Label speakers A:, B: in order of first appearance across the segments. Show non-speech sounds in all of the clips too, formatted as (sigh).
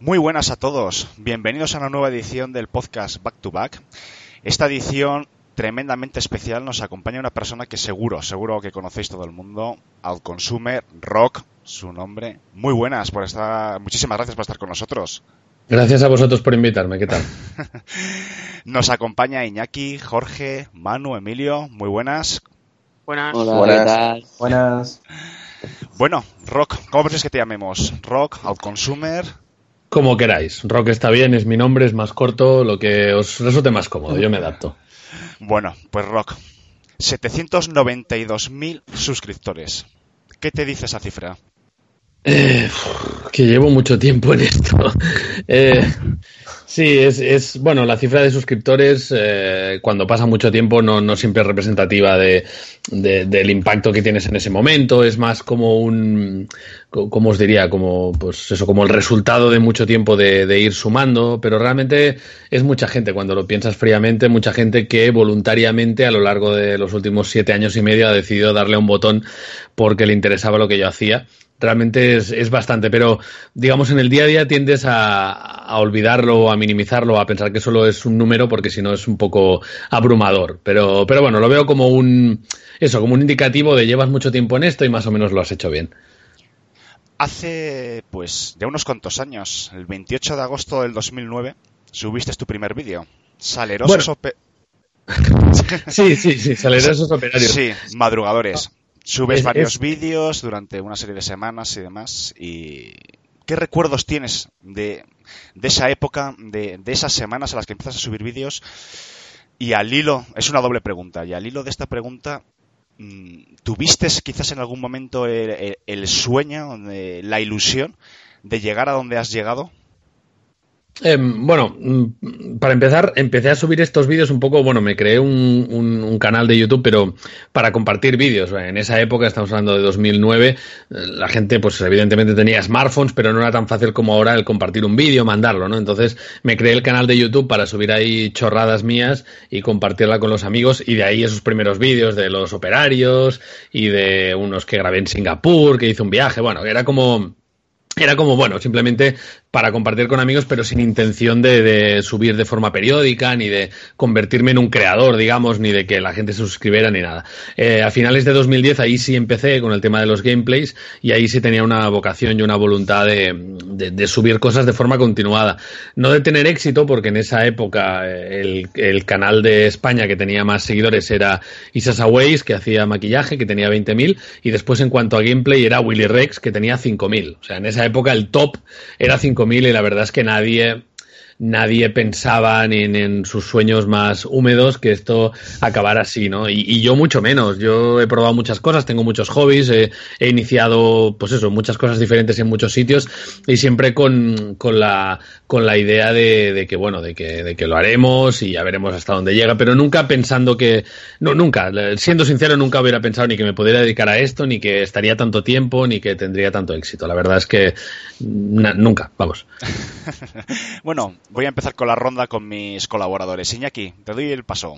A: Muy buenas a todos, bienvenidos a una nueva edición del podcast Back to Back. Esta edición tremendamente especial nos acompaña una persona que seguro, seguro que conocéis todo el mundo, Outconsumer Rock, su nombre. Muy buenas por estar, muchísimas gracias por estar con nosotros.
B: Gracias a vosotros por invitarme, ¿qué tal? (laughs)
A: nos acompaña Iñaki, Jorge, Manu, Emilio, muy buenas.
C: Buenas.
D: Hola, buenas.
E: Buenas.
A: Bueno, Rock, ¿cómo prefieres que te llamemos? Rock, Outconsumer.
B: Como queráis. Rock está bien, es mi nombre, es más corto, lo que os resulte más cómodo, yo me adapto.
A: Bueno, pues Rock. 792.000 suscriptores. ¿Qué te dice esa cifra?
B: Eh, que llevo mucho tiempo en esto. (laughs) Eh, sí, es, es, bueno, la cifra de suscriptores eh, cuando pasa mucho tiempo no, no siempre es representativa de, de, del impacto que tienes en ese momento, es más como un, como os diría, como pues eso, como el resultado de mucho tiempo de, de ir sumando, pero realmente es mucha gente. Cuando lo piensas fríamente, mucha gente que voluntariamente a lo largo de los últimos siete años y medio ha decidido darle un botón porque le interesaba lo que yo hacía realmente es, es, bastante, pero digamos en el día a día tiendes a, a, olvidarlo, a minimizarlo, a pensar que solo es un número porque si no es un poco abrumador. Pero, pero bueno, lo veo como un eso, como un indicativo de llevas mucho tiempo en esto y más o menos lo has hecho bien.
A: Hace pues ya unos años, el 28 de agosto del 2009, subiste tu primer vídeo. Salerosos
B: bueno. (laughs) sí, sí, sí, salerosos (laughs) operarios.
A: Sí, madrugadores. Subes es, varios es... vídeos durante una serie de semanas y demás. Y ¿qué recuerdos tienes de, de esa época, de, de, esas semanas a las que empiezas a subir vídeos? Y al hilo, es una doble pregunta, y al hilo de esta pregunta, mm, ¿tuviste quizás en algún momento el, el, el sueño, la ilusión de llegar a donde has llegado?
B: Eh, bueno, para empezar, empecé a subir estos vídeos un poco, bueno, me creé un, un, canal de YouTube, pero para compartir vídeos. En esa época, estamos hablando de 2009, la gente, pues evidentemente tenía smartphones, pero no era tan fácil como ahora el compartir un vídeo, mandarlo, ¿no? Entonces me creé el canal de YouTube para subir ahí chorradas mías y compartirla con los amigos y de ahí esos primeros vídeos de los operarios y de unos que grabé en Singapur, que hice un viaje, bueno, era como era como, bueno, simplemente para compartir con amigos, pero sin intención de, subir de forma periódica, ni de convertirme en un creador, digamos, ni de que la gente se suscribiera, ni nada. Eh, a finales de 2010 ahí sí empecé con el tema de los gameplays y ahí sí tenía una vocación y una voluntad de, subir cosas de forma continuada. No de tener éxito, porque en esa época el, el canal de España que tenía más seguidores era Isasa Ways, que hacía maquillaje, que tenía 20.000, y después en cuanto a gameplay era Willy Rex, que tenía 5.000. O sea, en esa época el top era 5.000 y la verdad es que nadie nadie pensaba ni en, sus sueños más húmedos que esto acabara así, ¿no? Y, yo mucho menos. Yo he probado muchas cosas, tengo muchos hobbies, he, iniciado, pues eso, muchas cosas diferentes en muchos sitios y siempre con, con, la, con la idea de, de, que, bueno, de que, de que lo haremos y ya veremos hasta dónde llega, pero nunca pensando que, no, nunca, siendo sincero, nunca hubiera pensado ni que me pudiera dedicar a esto, ni que estaría tanto tiempo, ni que tendría tanto éxito. La verdad es que nunca, vamos. (laughs)
A: bueno, voy a empezar con la ronda con mis colaboradores. Iñaki, te doy el paso.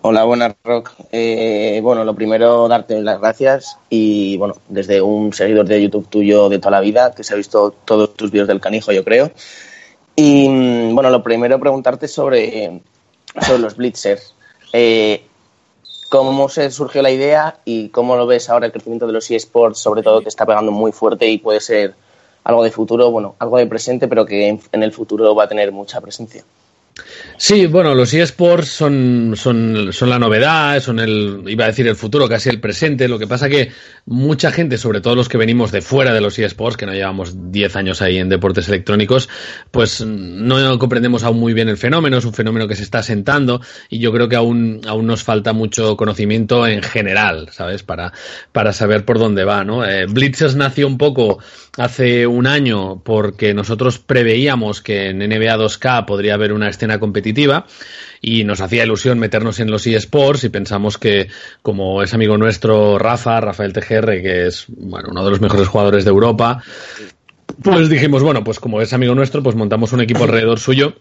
D: Hola, buenas, Rock. Eh, bueno, lo primero, darte las gracias y, bueno, desde un seguidor de YouTube tuyo de toda la vida, que se ha visto todos tus vídeos del canijo, yo creo. Y, bueno, lo primero, preguntarte sobre, sobre los blitzers. Eh, ¿Cómo se surgió la idea y cómo lo ves ahora el crecimiento de los eSports, sobre todo que está pegando muy fuerte y puede ser algo de futuro, bueno, algo de presente, pero que en, el futuro va a tener mucha presencia.
B: Sí, bueno, los eSports son, son, son la novedad, son el, iba a decir el futuro, casi el presente. Lo que pasa que mucha gente, sobre todo los que venimos de fuera de los eSports, que no llevamos 10 años ahí en deportes electrónicos, pues no comprendemos aún muy bien el fenómeno, es un fenómeno que se está sentando y yo creo que aún, aún nos falta mucho conocimiento en general, ¿sabes? Para, para saber por dónde va, ¿no? Eh, Blitzers nació un poco hace un año porque nosotros preveíamos que en NBA 2K podría haber una escena competitiva y nos hacía ilusión meternos en los eSports y pensamos que como es amigo nuestro Rafa, Rafael TGR, que es bueno, uno de los mejores jugadores de Europa, pues dijimos, bueno, pues como es amigo nuestro, pues montamos un equipo alrededor suyo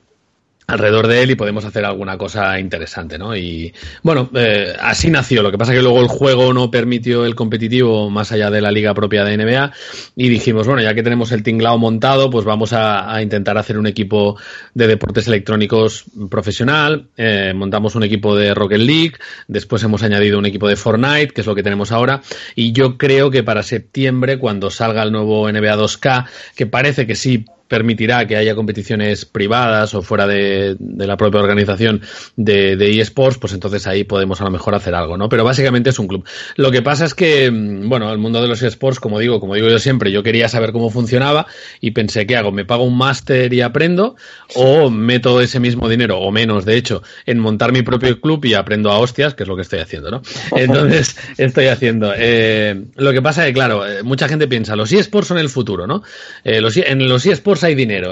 B: alrededor de él y podemos hacer alguna cosa interesante, ¿no? Y bueno, eh, así nació. Lo que pasa que luego el juego no permitió el competitivo más allá de la liga propia de NBA y dijimos, bueno, ya que tenemos el tinglao montado, pues vamos a, intentar hacer un equipo de deportes electrónicos profesional. Eh, montamos un equipo de Rocket League, después hemos añadido un equipo de Fortnite, que es lo que tenemos ahora, y yo creo que para septiembre, cuando salga el nuevo NBA 2K, que parece que sí permitirá que haya competiciones privadas o fuera de, la propia organización de, de, eSports, pues entonces ahí podemos a lo mejor hacer algo, ¿no? Pero básicamente es un club. Lo que pasa es que, mm, bueno, el mundo de los eSports, como digo, como digo yo siempre, yo quería saber cómo funcionaba y pensé, ¿qué hago? ¿Me pago un máster y aprendo? ¿O meto ese mismo dinero, o menos, de hecho, en montar mi propio club y aprendo a hostias, que es lo que estoy haciendo, ¿no? (laughs) Entonces, estoy haciendo. Eh, lo que pasa es que, claro, eh, mucha gente piensa, los eSports son el futuro, ¿no? Eh, los, en los eSports hay dinero.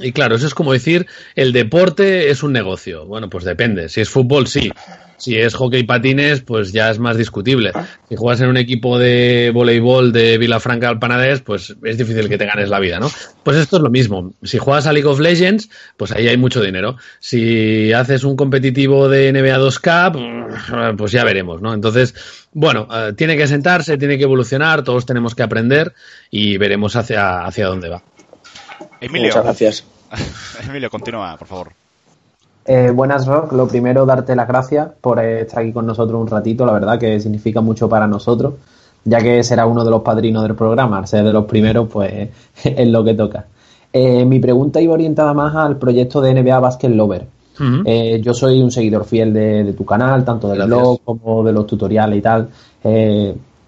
B: y claro, eso es como decir, el deporte es un negocio. Bueno, pues depende. Si es fútbol, sí. Si es hockey y patines, pues ya es más discutible. Si juegas en un equipo de voleibol de Vilafranca al Panadés, pues es difícil que te ganes la vida, ¿no? Pues esto es lo mismo. Si juegas a League of Legends, pues ahí hay mucho dinero. Si haces un competitivo de NBA 2K, pues ya veremos, ¿no? Entonces, bueno, eh, tiene que sentarse, tiene que evolucionar, todos tenemos que aprender y veremos hacia, hacia dónde va.
A: Emilio.
D: Muchas gracias. (laughs)
A: Emilio, continúa, por favor.
C: Eh, buenas, Rock. Lo primero, darte las gracias por estar aquí con nosotros un ratito. La verdad que significa mucho para nosotros, ya que será uno de los padrinos del programa. Ser de los primeros, pues (laughs) es lo que toca. Eh, mi pregunta iba orientada más al proyecto de NBA Basket Lover. Eh, yo soy un seguidor fiel de, tu canal, tanto del blog como de los tutoriales y tal,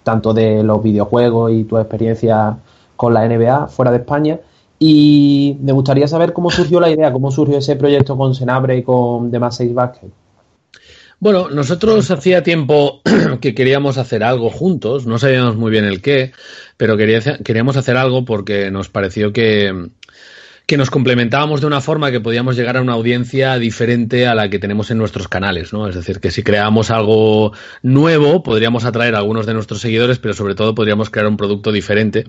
C: tanto de los videojuegos y tu experiencia con la NBA fuera de España. Y me gustaría saber cómo surgió la idea, cómo surgió ese proyecto con Senabre y con The Mass Basket.
B: Bueno, nosotros hacía tiempo (clears throat) que queríamos hacer algo juntos, no sabíamos muy bien el qué, pero queríamos hacer algo porque nos pareció que, que nos complementábamos de una forma que podíamos llegar a una audiencia diferente a la que tenemos en nuestros canales, ¿no? Es decir, que si creamos algo nuevo, podríamos atraer a algunos de nuestros seguidores, pero sobre todo podríamos crear un producto diferente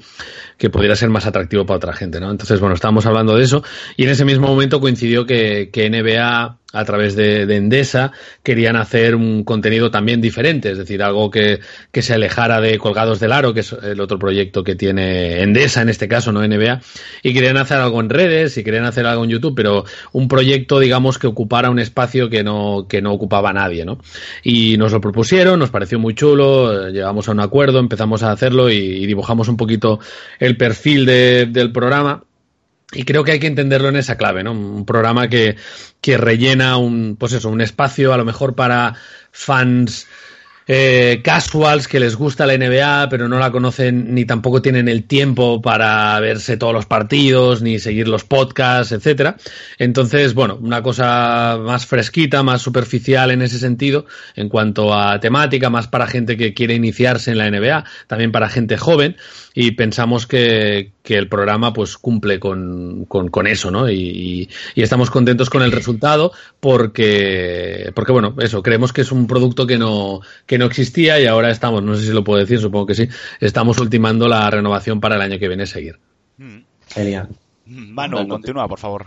B: que pudiera ser más atractivo para otra gente, ¿no? Entonces, bueno, estábamos hablando de eso y en ese mismo momento coincidió que, que NBA a través de, Endesa querían hacer un contenido también diferente, es decir, algo que, que, se alejara de Colgados del Aro, que es el otro proyecto que tiene Endesa en este caso, no NBA, y querían hacer algo en redes y querían hacer algo en YouTube, pero un proyecto, digamos, que ocupara un espacio que no, que no ocupaba nadie, ¿no? Y nos lo propusieron, nos pareció muy chulo, llegamos a un acuerdo, empezamos a hacerlo y, dibujamos un poquito el perfil del programa y creo que hay que entenderlo en esa clave, ¿no? Un programa que, que rellena un, pues eso, un espacio a lo mejor para fans eh, casuals que les gusta la NBA, pero no la conocen ni tampoco tienen el tiempo para verse todos los partidos, ni seguir los podcasts, etcétera. Entonces, bueno, una cosa más fresquita, más superficial en ese sentido, en cuanto a temática, más para gente que quiere iniciarse en la NBA, también para gente joven, y pensamos que, que el programa pues cumple con, con, eso, ¿no? Y, y, estamos contentos con el resultado porque, porque bueno, eso, creemos que es un producto que no, que no existía y ahora estamos, no sé si lo puedo decir, supongo que sí, estamos ultimando la renovación para el año que viene a seguir.
C: Genial.
A: Mm, Manu, continúa, por favor.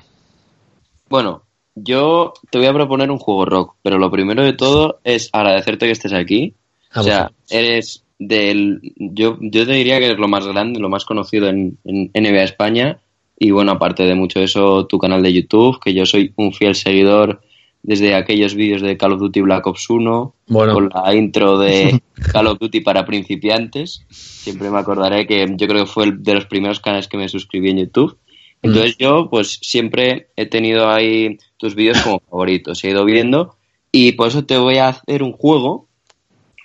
E: Bueno, yo te voy a proponer un juego rock, pero lo primero de todo es agradecerte que estés aquí. o sea, eres del. Yo, yo te diría que es lo más grande, lo más conocido en, en NBA España. Y bueno, aparte de mucho eso, tu canal de YouTube, que yo soy un fiel seguidor desde aquellos vídeos de Call of Duty Black Ops 1, con la intro de (laughs) Call of Duty para principiantes. Siempre me acordaré que yo creo que fue el de los primeros canales que me suscribí en YouTube. Entonces yo pues siempre he tenido ahí tus vídeos como (laughs) favoritos, he ido viendo y por eso te voy a hacer un juego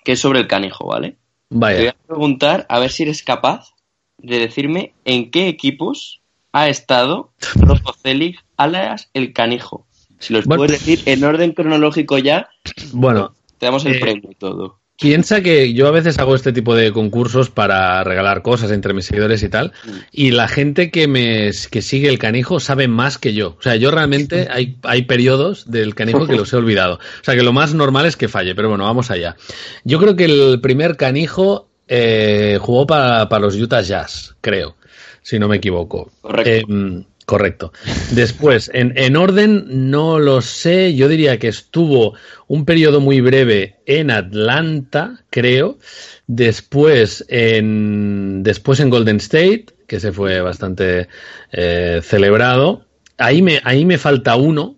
E: que es sobre el canijo, ¿vale?
B: Vaya.
E: Te voy a preguntar a ver si eres capaz de decirme en qué equipos ha estado Rocco Celig alias el canijo. Si los
B: Bueno.
E: puedes decir en orden cronológico ya,
B: Bueno,
E: te damos el
B: Eh,
E: premio y todo.
B: Piensa que yo a veces hago este tipo de concursos para regalar cosas entre mis seguidores y tal, y la gente que me que sigue el canijo sabe más que yo. O sea, yo realmente hay, hay periodos del canijo que los he olvidado. O sea, que lo más normal es que falle, pero bueno, vamos allá. Yo creo que el primer canijo eh, jugó para, para los Utah Jazz, creo, si no me equivoco.
E: Correcto.
B: Eh, correcto. Después, en, en orden, no lo sé. Yo diría que estuvo un periodo muy breve en Atlanta, creo. Después en, después en Golden State, que se fue bastante eh, celebrado. Ahí me, ahí me falta uno,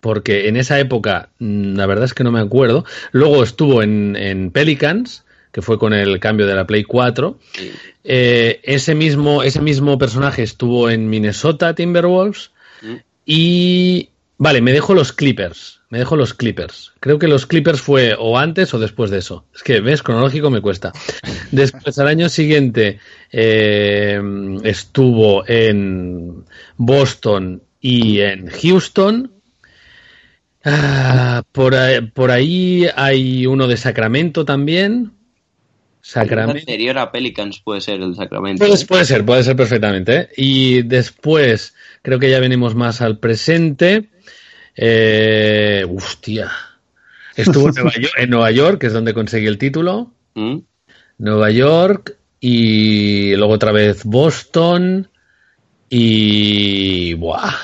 B: porque en esa época, mm, la verdad es que no me acuerdo. Luego estuvo en, en Pelicans, que fue con el cambio de la Play 4. Eh, ese, mismo, ese mismo personaje estuvo en Minnesota Timberwolves. Y. Vale, me dejo los Clippers. Me dejo los Clippers. Creo que los Clippers fue o antes o después de eso. Es que, ves, cronológico me cuesta. (laughs) Después, al año siguiente, eh, estuvo en Boston y en Houston. Ah, por, por ahí hay uno de Sacramento también. Sacramento.
E: anterior a Pelicans puede ser el Sacramento.
B: Puede, puede ser, puede ser perfectamente. ¿eh? Y después, creo que ya venimos más al presente. Eh, hostia. Estuvo en Nueva, York, en Nueva York, que es donde conseguí el título.
E: ¿Mm?
B: Nueva York y luego otra vez Boston y buah,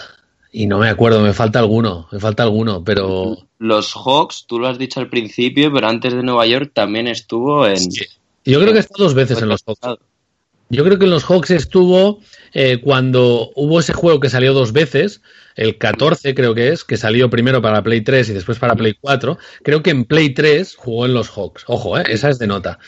B: y no me acuerdo, me falta alguno, me falta alguno, pero
E: Los Hawks, tú lo has dicho al principio, pero antes de Nueva York también estuvo en...
B: yo creo que está dos veces en los Hawks. Yo creo que en los Hawks estuvo eh, cuando hubo ese juego que salió dos veces, el 14 creo que es, que salió primero para Play 3 y después para Play 4. Creo que en Play 3 jugó en los Hawks. Ojo, eh, esa es de nota.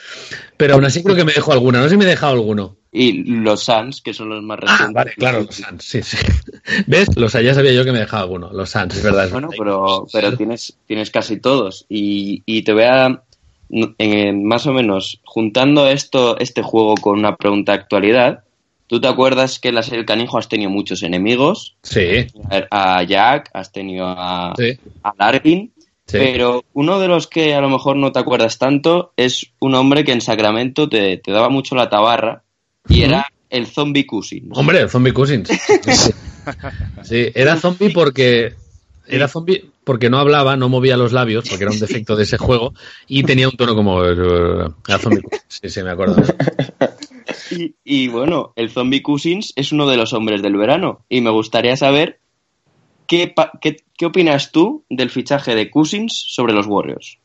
B: Pero aún así creo que me dejó alguna. No sé si me he dejado alguno.
E: Y los Suns, que son los más recientes.
B: Ah, vale, claro, los Suns, sí, sí. (laughs) ¿Ves? Los ya sabía yo que me dejaba alguno. Los Suns, es verdad. es
E: Bueno,
B: verdad.
E: pero, pero tienes, tienes casi todos. Y, y te voy a, en- más o menos, juntando esto, este juego con una pregunta de actualidad, ¿tú te acuerdas que en la serie El Canijo has tenido muchos enemigos?
B: Sí,
E: A Jack, has tenido a,
B: sí,
E: a Larkin,
B: sí.
E: pero uno de los que a lo mejor no te acuerdas tanto es un hombre que en Sacramento te, te daba mucho la tabarra y era el Zombie Cousin.
B: Hombre, el Zombie Cousins. (laughs) Sí. Sí, era zombie porque era zombie porque no hablaba, no movía los labios, porque era un (laughs) defecto de ese juego, y tenía un tono como eh, era zombie Cousins. Sí, sí, me acuerdo. (laughs)
E: Y, y, bueno, el Zombie Cousins es uno de los hombres del verano. Y me gustaría saber qué, qué, qué opinas tú del fichaje de Cousins sobre los Warriors.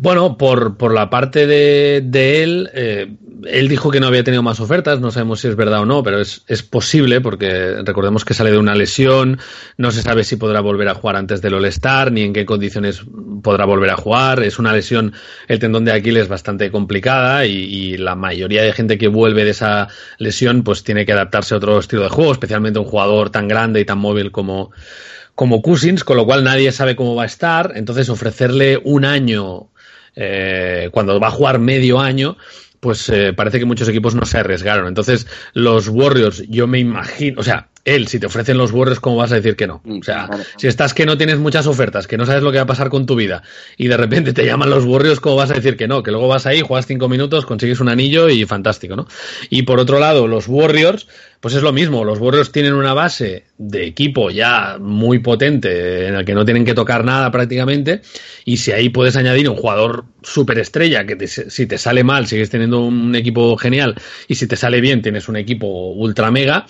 B: Bueno, por, por la parte de, de él, eh, él dijo que no había tenido más ofertas, no sabemos si es verdad o no, pero es, es posible porque recordemos que sale de una lesión, no se sabe si podrá volver a jugar antes del All-Star, ni en qué condiciones podrá volver a jugar, es una lesión, el tendón de Aquiles bastante complicada y, y la mayoría de gente que vuelve de esa lesión pues tiene que adaptarse a otro estilo de juego, especialmente un jugador tan grande y tan móvil como, como Cousins, con lo cual nadie sabe cómo va a estar, entonces ofrecerle un año eh, cuando va a jugar medio año, pues eh, parece que muchos equipos no se arriesgaron. Entonces, los Warriors, yo me imagino, o sea, él, si te ofrecen los Warriors, ¿cómo vas a decir que no? O sea,
E: Claro.
B: si estás que no tienes muchas ofertas, que no sabes lo que va a pasar con tu vida, y de repente te llaman los Warriors, ¿cómo vas a decir que no? Que luego vas ahí, juegas cinco minutos, consigues un anillo y fantástico, ¿no? Y por otro lado, los Warriors, pues es lo mismo, los Warriors tienen una base de equipo ya muy potente, en el que no tienen que tocar nada prácticamente, y si ahí puedes añadir un jugador superestrella, que te- si te sale mal sigues teniendo un equipo genial, y si te sale bien tienes un equipo ultra mega,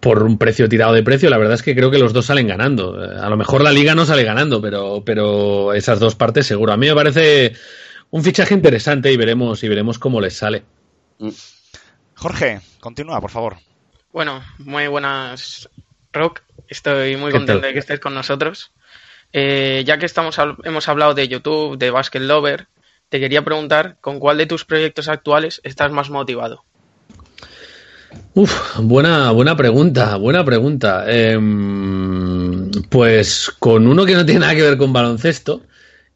B: por un precio tirado de precio, la verdad es que creo que los dos salen ganando. Eh, A lo mejor la liga no sale ganando, pero, pero esas dos partes seguro. A mí me parece un fichaje interesante y veremos, y veremos cómo les sale.
A: Jorge, continúa, por favor.
F: Bueno, muy buenas, Rock. Estoy muy
B: ¿Qué
F: contento
B: tal?
F: de que estés con nosotros. Eh, ya que estamos hemos hablado de YouTube, de Basket Lover, te quería preguntar con cuál de tus proyectos actuales estás más motivado.
B: Uf, buena, buena pregunta, buena pregunta. Em, pues con uno que no tiene nada que ver con baloncesto,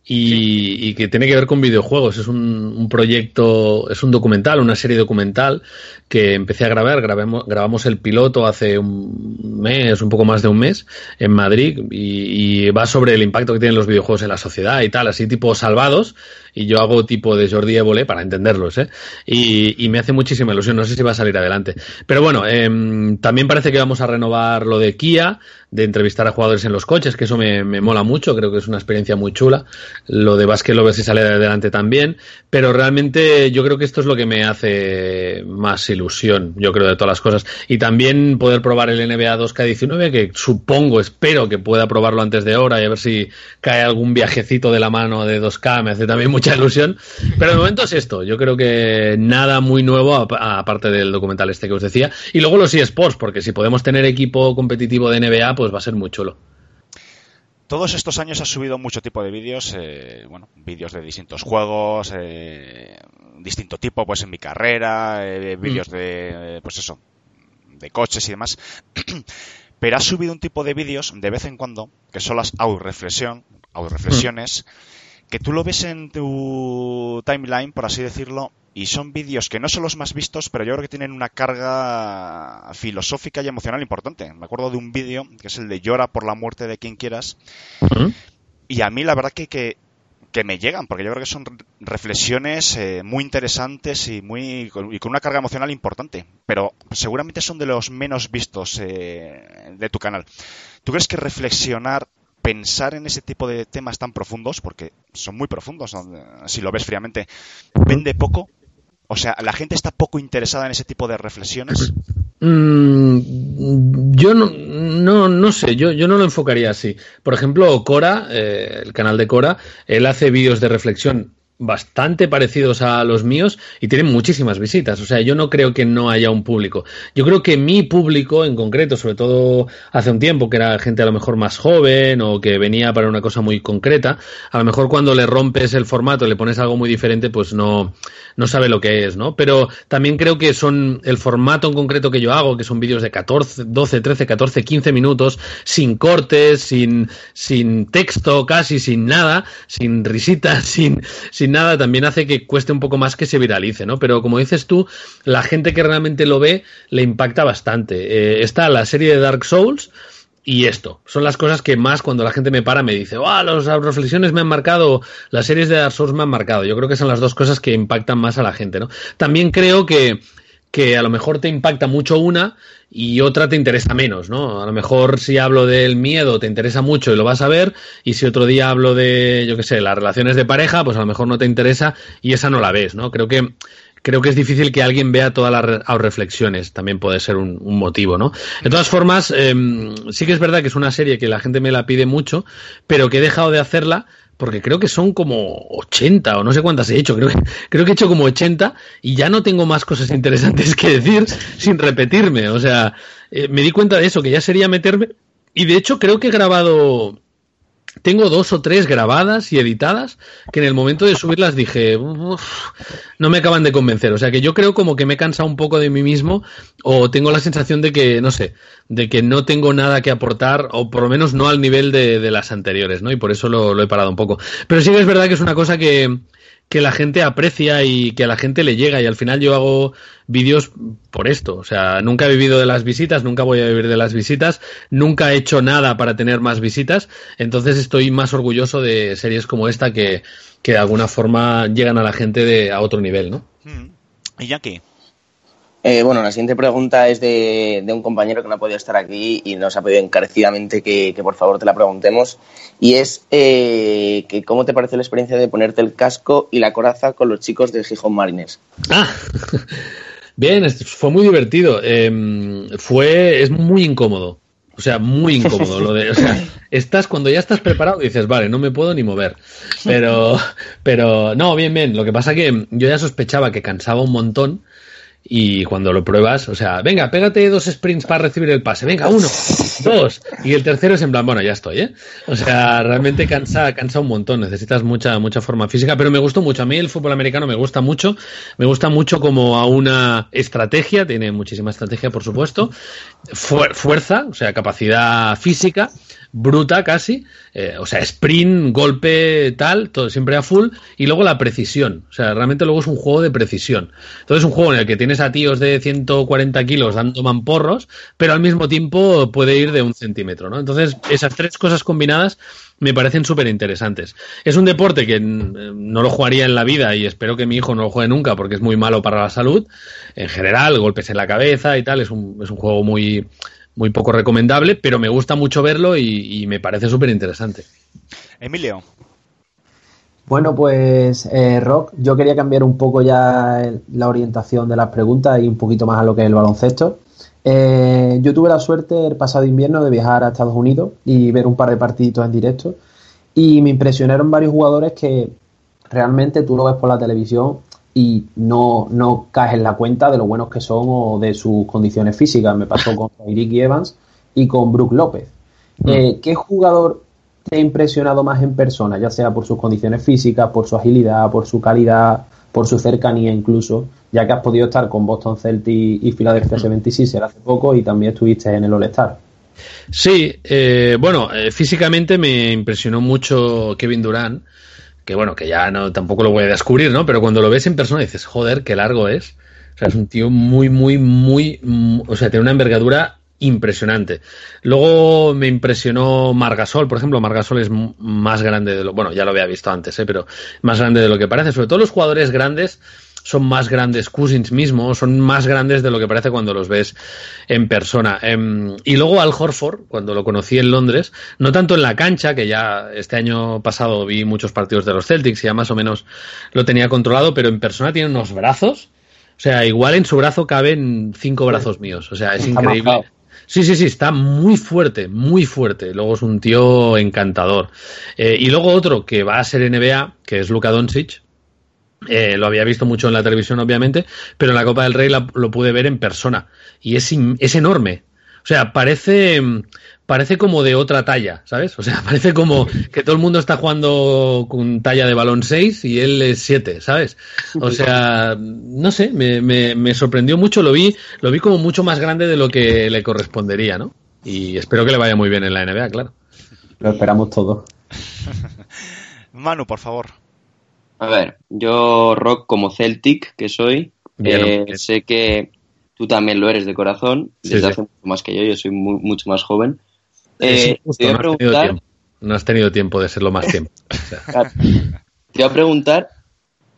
B: y, que tiene que ver con videojuegos. Es un, proyecto, es un documental, una serie documental que empecé a grabar. Grabamos, grabamos el piloto hace un mes, un poco más de un mes, en Madrid y, va sobre el impacto que tienen los videojuegos en la sociedad y tal, así tipo salvados. Y yo hago tipo de Jordi Évole para entenderlos, ¿eh? Y, me hace muchísima ilusión. No sé si va a salir adelante. Pero bueno, em, también parece que vamos a renovar lo de Kia, de entrevistar a jugadores en los coches, que eso me, me mola mucho. Creo que es una experiencia muy chula lo de Basket ver si sale de adelante también, pero realmente yo creo que esto es lo que me hace más ilusión, yo creo, de todas las cosas. Y también poder probar el NBA 2K19, que supongo, espero que pueda probarlo antes de ahora y a ver si cae algún viajecito de la mano de 2K, me hace también mucha ilusión. Pero de momento es esto, yo creo que nada muy nuevo aparte del documental este que os decía. Y luego los eSports, porque si podemos tener equipo competitivo de NBA, pues va a ser muy chulo.
A: Todos estos años has subido mucho tipo de vídeos, eh, bueno, vídeos de distintos juegos, eh, distinto tipo, pues en mi carrera, eh, vídeos mm. de, pues eso, de coches y demás. (clears throat) Pero has subido un tipo de vídeos de vez en cuando, que son las autorreflexión, reflexiones mm. Que tú lo ves en tu timeline, por así decirlo, y son vídeos que no son los más vistos, pero yo creo que tienen una carga filosófica y emocional importante. Me acuerdo de un vídeo que es el de Llora por la muerte de quien quieras. Y a mí la verdad que, que, me llegan, porque yo creo que son reflexiones eh, muy interesantes y, muy, y con una carga emocional importante. Pero seguramente son de los menos vistos eh, de tu canal. ¿Tú crees que reflexionar pensar en ese tipo de temas tan profundos, porque son muy profundos, si lo ves fríamente, vende poco o sea, ¿la gente está poco interesada en ese tipo de reflexiones?
B: Mm, yo no, no, no sé, yo, yo no lo enfocaría así. Por ejemplo, Cora, eh, el canal de Cora, él hace vídeos de reflexión bastante parecidos a los míos y tienen muchísimas visitas. O sea, yo no creo que no haya un público. Yo creo que mi público en concreto, sobre todo hace un tiempo, que era gente a lo mejor más joven o que venía para una cosa muy concreta, a lo mejor cuando le rompes el formato, le pones algo muy diferente, pues no, no sabe lo que es, ¿no? Pero también creo que son el formato en concreto que yo hago, que son vídeos de 14, 12, 13, 14, 15 minutos, sin cortes, sin, sin texto, casi sin nada, sin risitas, (laughs) sin, sin nada también hace que cueste un poco más que se viralice, ¿no? Pero como dices tú, la gente que realmente lo ve le impacta bastante. Eh, está la serie de Dark Souls y esto. Son las cosas que más cuando la gente me para me dice, ¡ah, las reflexiones me han marcado! Las series de Dark Souls me han marcado. Yo creo que son las dos cosas que impactan más a la gente, ¿no? También creo que que a lo mejor te impacta mucho una y otra te interesa menos, ¿no? A lo mejor si hablo del miedo te interesa mucho y lo vas a ver, y si otro día hablo de, yo qué sé, las relaciones de pareja, pues a lo mejor no te interesa y esa no la ves, ¿no? Creo que creo que es difícil que alguien vea todas las reflexiones, también puede ser un, motivo, ¿no? De todas formas, em, sí que es verdad que es una serie que la gente me la pide mucho, pero que he dejado de hacerla porque creo que son como 80 o no sé cuántas he hecho, creo (laughs) creo que he hecho como 80 y ya no tengo más cosas interesantes que decir sin repetirme, o sea, eh, me di cuenta de eso, que ya sería meterme y de hecho creo que he grabado tengo dos o tres grabadas y editadas que en el momento de subirlas dije, no me acaban de convencer. O sea que yo creo como que me he cansado un poco de mí mismo o tengo la sensación de que, no sé, de que no tengo nada que aportar o por lo menos no al nivel de, las anteriores, ¿no? Y por eso lo, he parado un poco. Pero sí que es verdad que es una cosa que, que la gente aprecia y que a la gente le llega y al final yo hago vídeos por esto, o sea, nunca he vivido de las visitas, nunca voy a vivir de las visitas, nunca he hecho nada para tener más visitas, entonces estoy más orgulloso de series como esta que, que de alguna forma llegan a la gente de, a otro nivel, ¿no?
A: Mm. ¿Y ya qué?
D: Eh, bueno, la siguiente pregunta es de, un compañero que no ha podido estar aquí y nos ha pedido encarecidamente que, por favor te la preguntemos. Y es eh, que cómo te parece la experiencia de ponerte el casco y la coraza con los chicos de Gijón Marines.
B: Ah, (laughs) bien, fue muy divertido. Em, fue, es muy incómodo. O sea, muy incómodo. Lo de, o sea, (laughs) estás, cuando ya estás preparado, dices, vale, no me puedo ni mover. Pero, pero, no, bien, bien. Lo que pasa que yo ya sospechaba que cansaba un montón y cuando lo pruebas, o sea, venga, pégate dos sprints para recibir el pase, venga, uno, (laughs) dos, y el tercero es en plan, bueno, ya estoy, ¿eh? O sea, realmente cansa, cansa un montón, necesitas mucha, mucha forma física, pero me gustó mucho, a mí el fútbol americano me gusta mucho, me gusta mucho como a una estrategia, tiene muchísima estrategia, por supuesto, fuerza, o sea, capacidad física, bruta casi, eh, o sea, sprint, golpe, tal, todo siempre a full, y luego la precisión, o sea, realmente luego es un juego de precisión. Entonces es un juego en el que tienes a tíos de 140 kilos dando mamporros, pero al mismo tiempo puede ir de un centímetro, ¿no? Entonces esas tres cosas combinadas me parecen súper interesantes. Es un deporte que no lo jugaría en la vida y espero que mi hijo no lo juegue nunca porque es muy malo para la salud. En general, golpes en la cabeza y tal, es un, es un juego muy muy poco recomendable, pero me gusta mucho verlo y, me parece súper interesante.
A: Emilio.
C: Bueno, pues eh, Rock, yo quería cambiar un poco ya la orientación de las preguntas y un poquito más a lo que es el baloncesto. Eh, yo tuve la suerte el pasado invierno de viajar a Estados Unidos y ver un par de partiditos en directo y me impresionaron varios jugadores que realmente tú lo ves por la televisión y no, no caes en la cuenta de lo buenos que son o de sus condiciones físicas. Me pasó con (laughs) Ricky Evans y con Brook López. Mm. Eh, ¿Qué jugador te ha impresionado más en persona, ya sea por sus condiciones físicas, por su agilidad, por su calidad, por su cercanía incluso, ya que has podido estar con Boston Celtics y Philadelphia 76 mm. hace poco y también estuviste en el All-Star?
B: Sí, eh, bueno, eh, físicamente me impresionó mucho Kevin Durant que bueno, que ya no tampoco lo voy a descubrir, ¿no? Pero cuando lo ves en persona dices, joder, qué largo es. O sea, es un tío muy, muy, muy, o sea, tiene una envergadura impresionante. Luego me impresionó Margasol, por ejemplo, Margasol es más grande de lo, bueno, ya lo había visto antes, ¿eh? pero más grande de lo que parece. Sobre todo los jugadores grandes son más grandes, Cousins mismo, son más grandes de lo que parece cuando los ves en persona. Em, y luego Al Horford, cuando lo conocí en Londres, no tanto en la cancha, que ya este año pasado vi muchos partidos de los Celtics y ya más o menos lo tenía controlado, pero en persona tiene unos brazos. O sea, igual en su brazo caben cinco brazos míos. O sea, es increíble. Sí, sí, sí, está muy fuerte, muy fuerte. Luego es un tío encantador. Eh, y luego otro que va a ser NBA, que es Luka Doncic, eh, lo había visto mucho en la televisión, obviamente, pero en la Copa del Rey lo pude ver en persona. Y es, es enorme. O sea, parece, parece como de otra talla, ¿sabes? O sea, (laughs) parece como que todo el mundo está jugando con talla de balón 6 y él es 7, ¿sabes? O sea, no sé, me, me, me, sorprendió mucho, lo vi, lo vi como mucho más grande de lo que le correspondería, ¿no? Y espero que le vaya muy bien en la NBA, claro.
C: Lo esperamos todo. (laughs)
A: Manu, por favor.
E: A ver, yo rock como Celtic que soy, eh, sé que tú también lo eres de corazón, desde hace mucho más que yo, yo soy mucho más joven.
B: Eh, te voy a preguntar, no, has tenido tiempo de serlo más tiempo. (laughs)
E: Te voy a preguntar,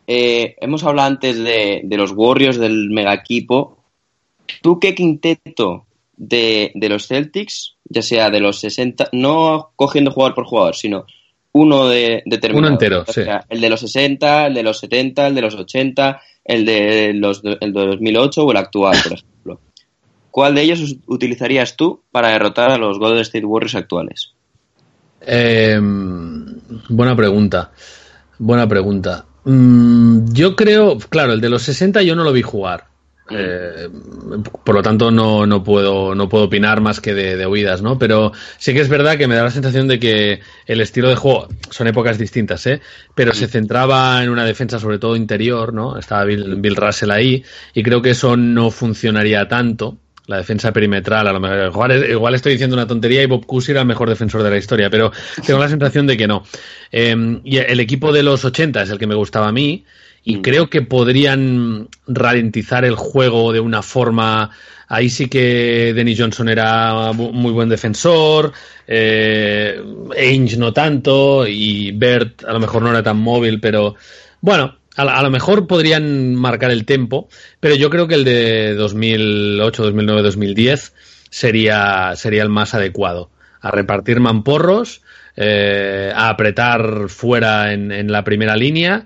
E: eh, hemos hablado antes de, los Warriors, del mega equipo. ¿Tú qué quinteto de, de, los Celtics, ya sea de los 60, no cogiendo jugador por jugador, sino uno de, determinado.
B: Uno entero, sí.
E: el de los 60, el de los 70, el de los 80, el de los el de 2008 o el actual, por (laughs) ejemplo. ¿Cuál de ellos utilizarías tú para derrotar a los Golden State Warriors actuales?
B: Em, buena pregunta. Buena pregunta. Mm, yo creo, claro, el de los 60 yo no lo vi jugar. Eh, por lo tanto, no, no, puedo, no puedo opinar más que de, de, oídas, ¿no? Pero sí que es verdad que me da la sensación de que el estilo de juego son épocas distintas, ¿eh? Pero se centraba en una defensa sobre todo interior, ¿no? Estaba Bill, Russell ahí y creo que eso no funcionaría tanto. La defensa perimetral, a lo mejor, igual, estoy diciendo una tontería y Bob Cousy era el mejor defensor de la historia, pero tengo la sensación de que no. Eh, y el equipo de los 80 es el que me gustaba a mí y mm. creo que podrían ralentizar el juego de una forma. Ahí sí que Denny Johnson era muy buen defensor, eh, Ainge no tanto y Bert a lo mejor no era tan móvil, pero bueno, a, lo mejor podrían marcar el tempo, pero yo creo que el de 2008, 2009, 2010 sería, sería el más adecuado. A repartir mamporros, eh, a apretar fuera en, en la primera línea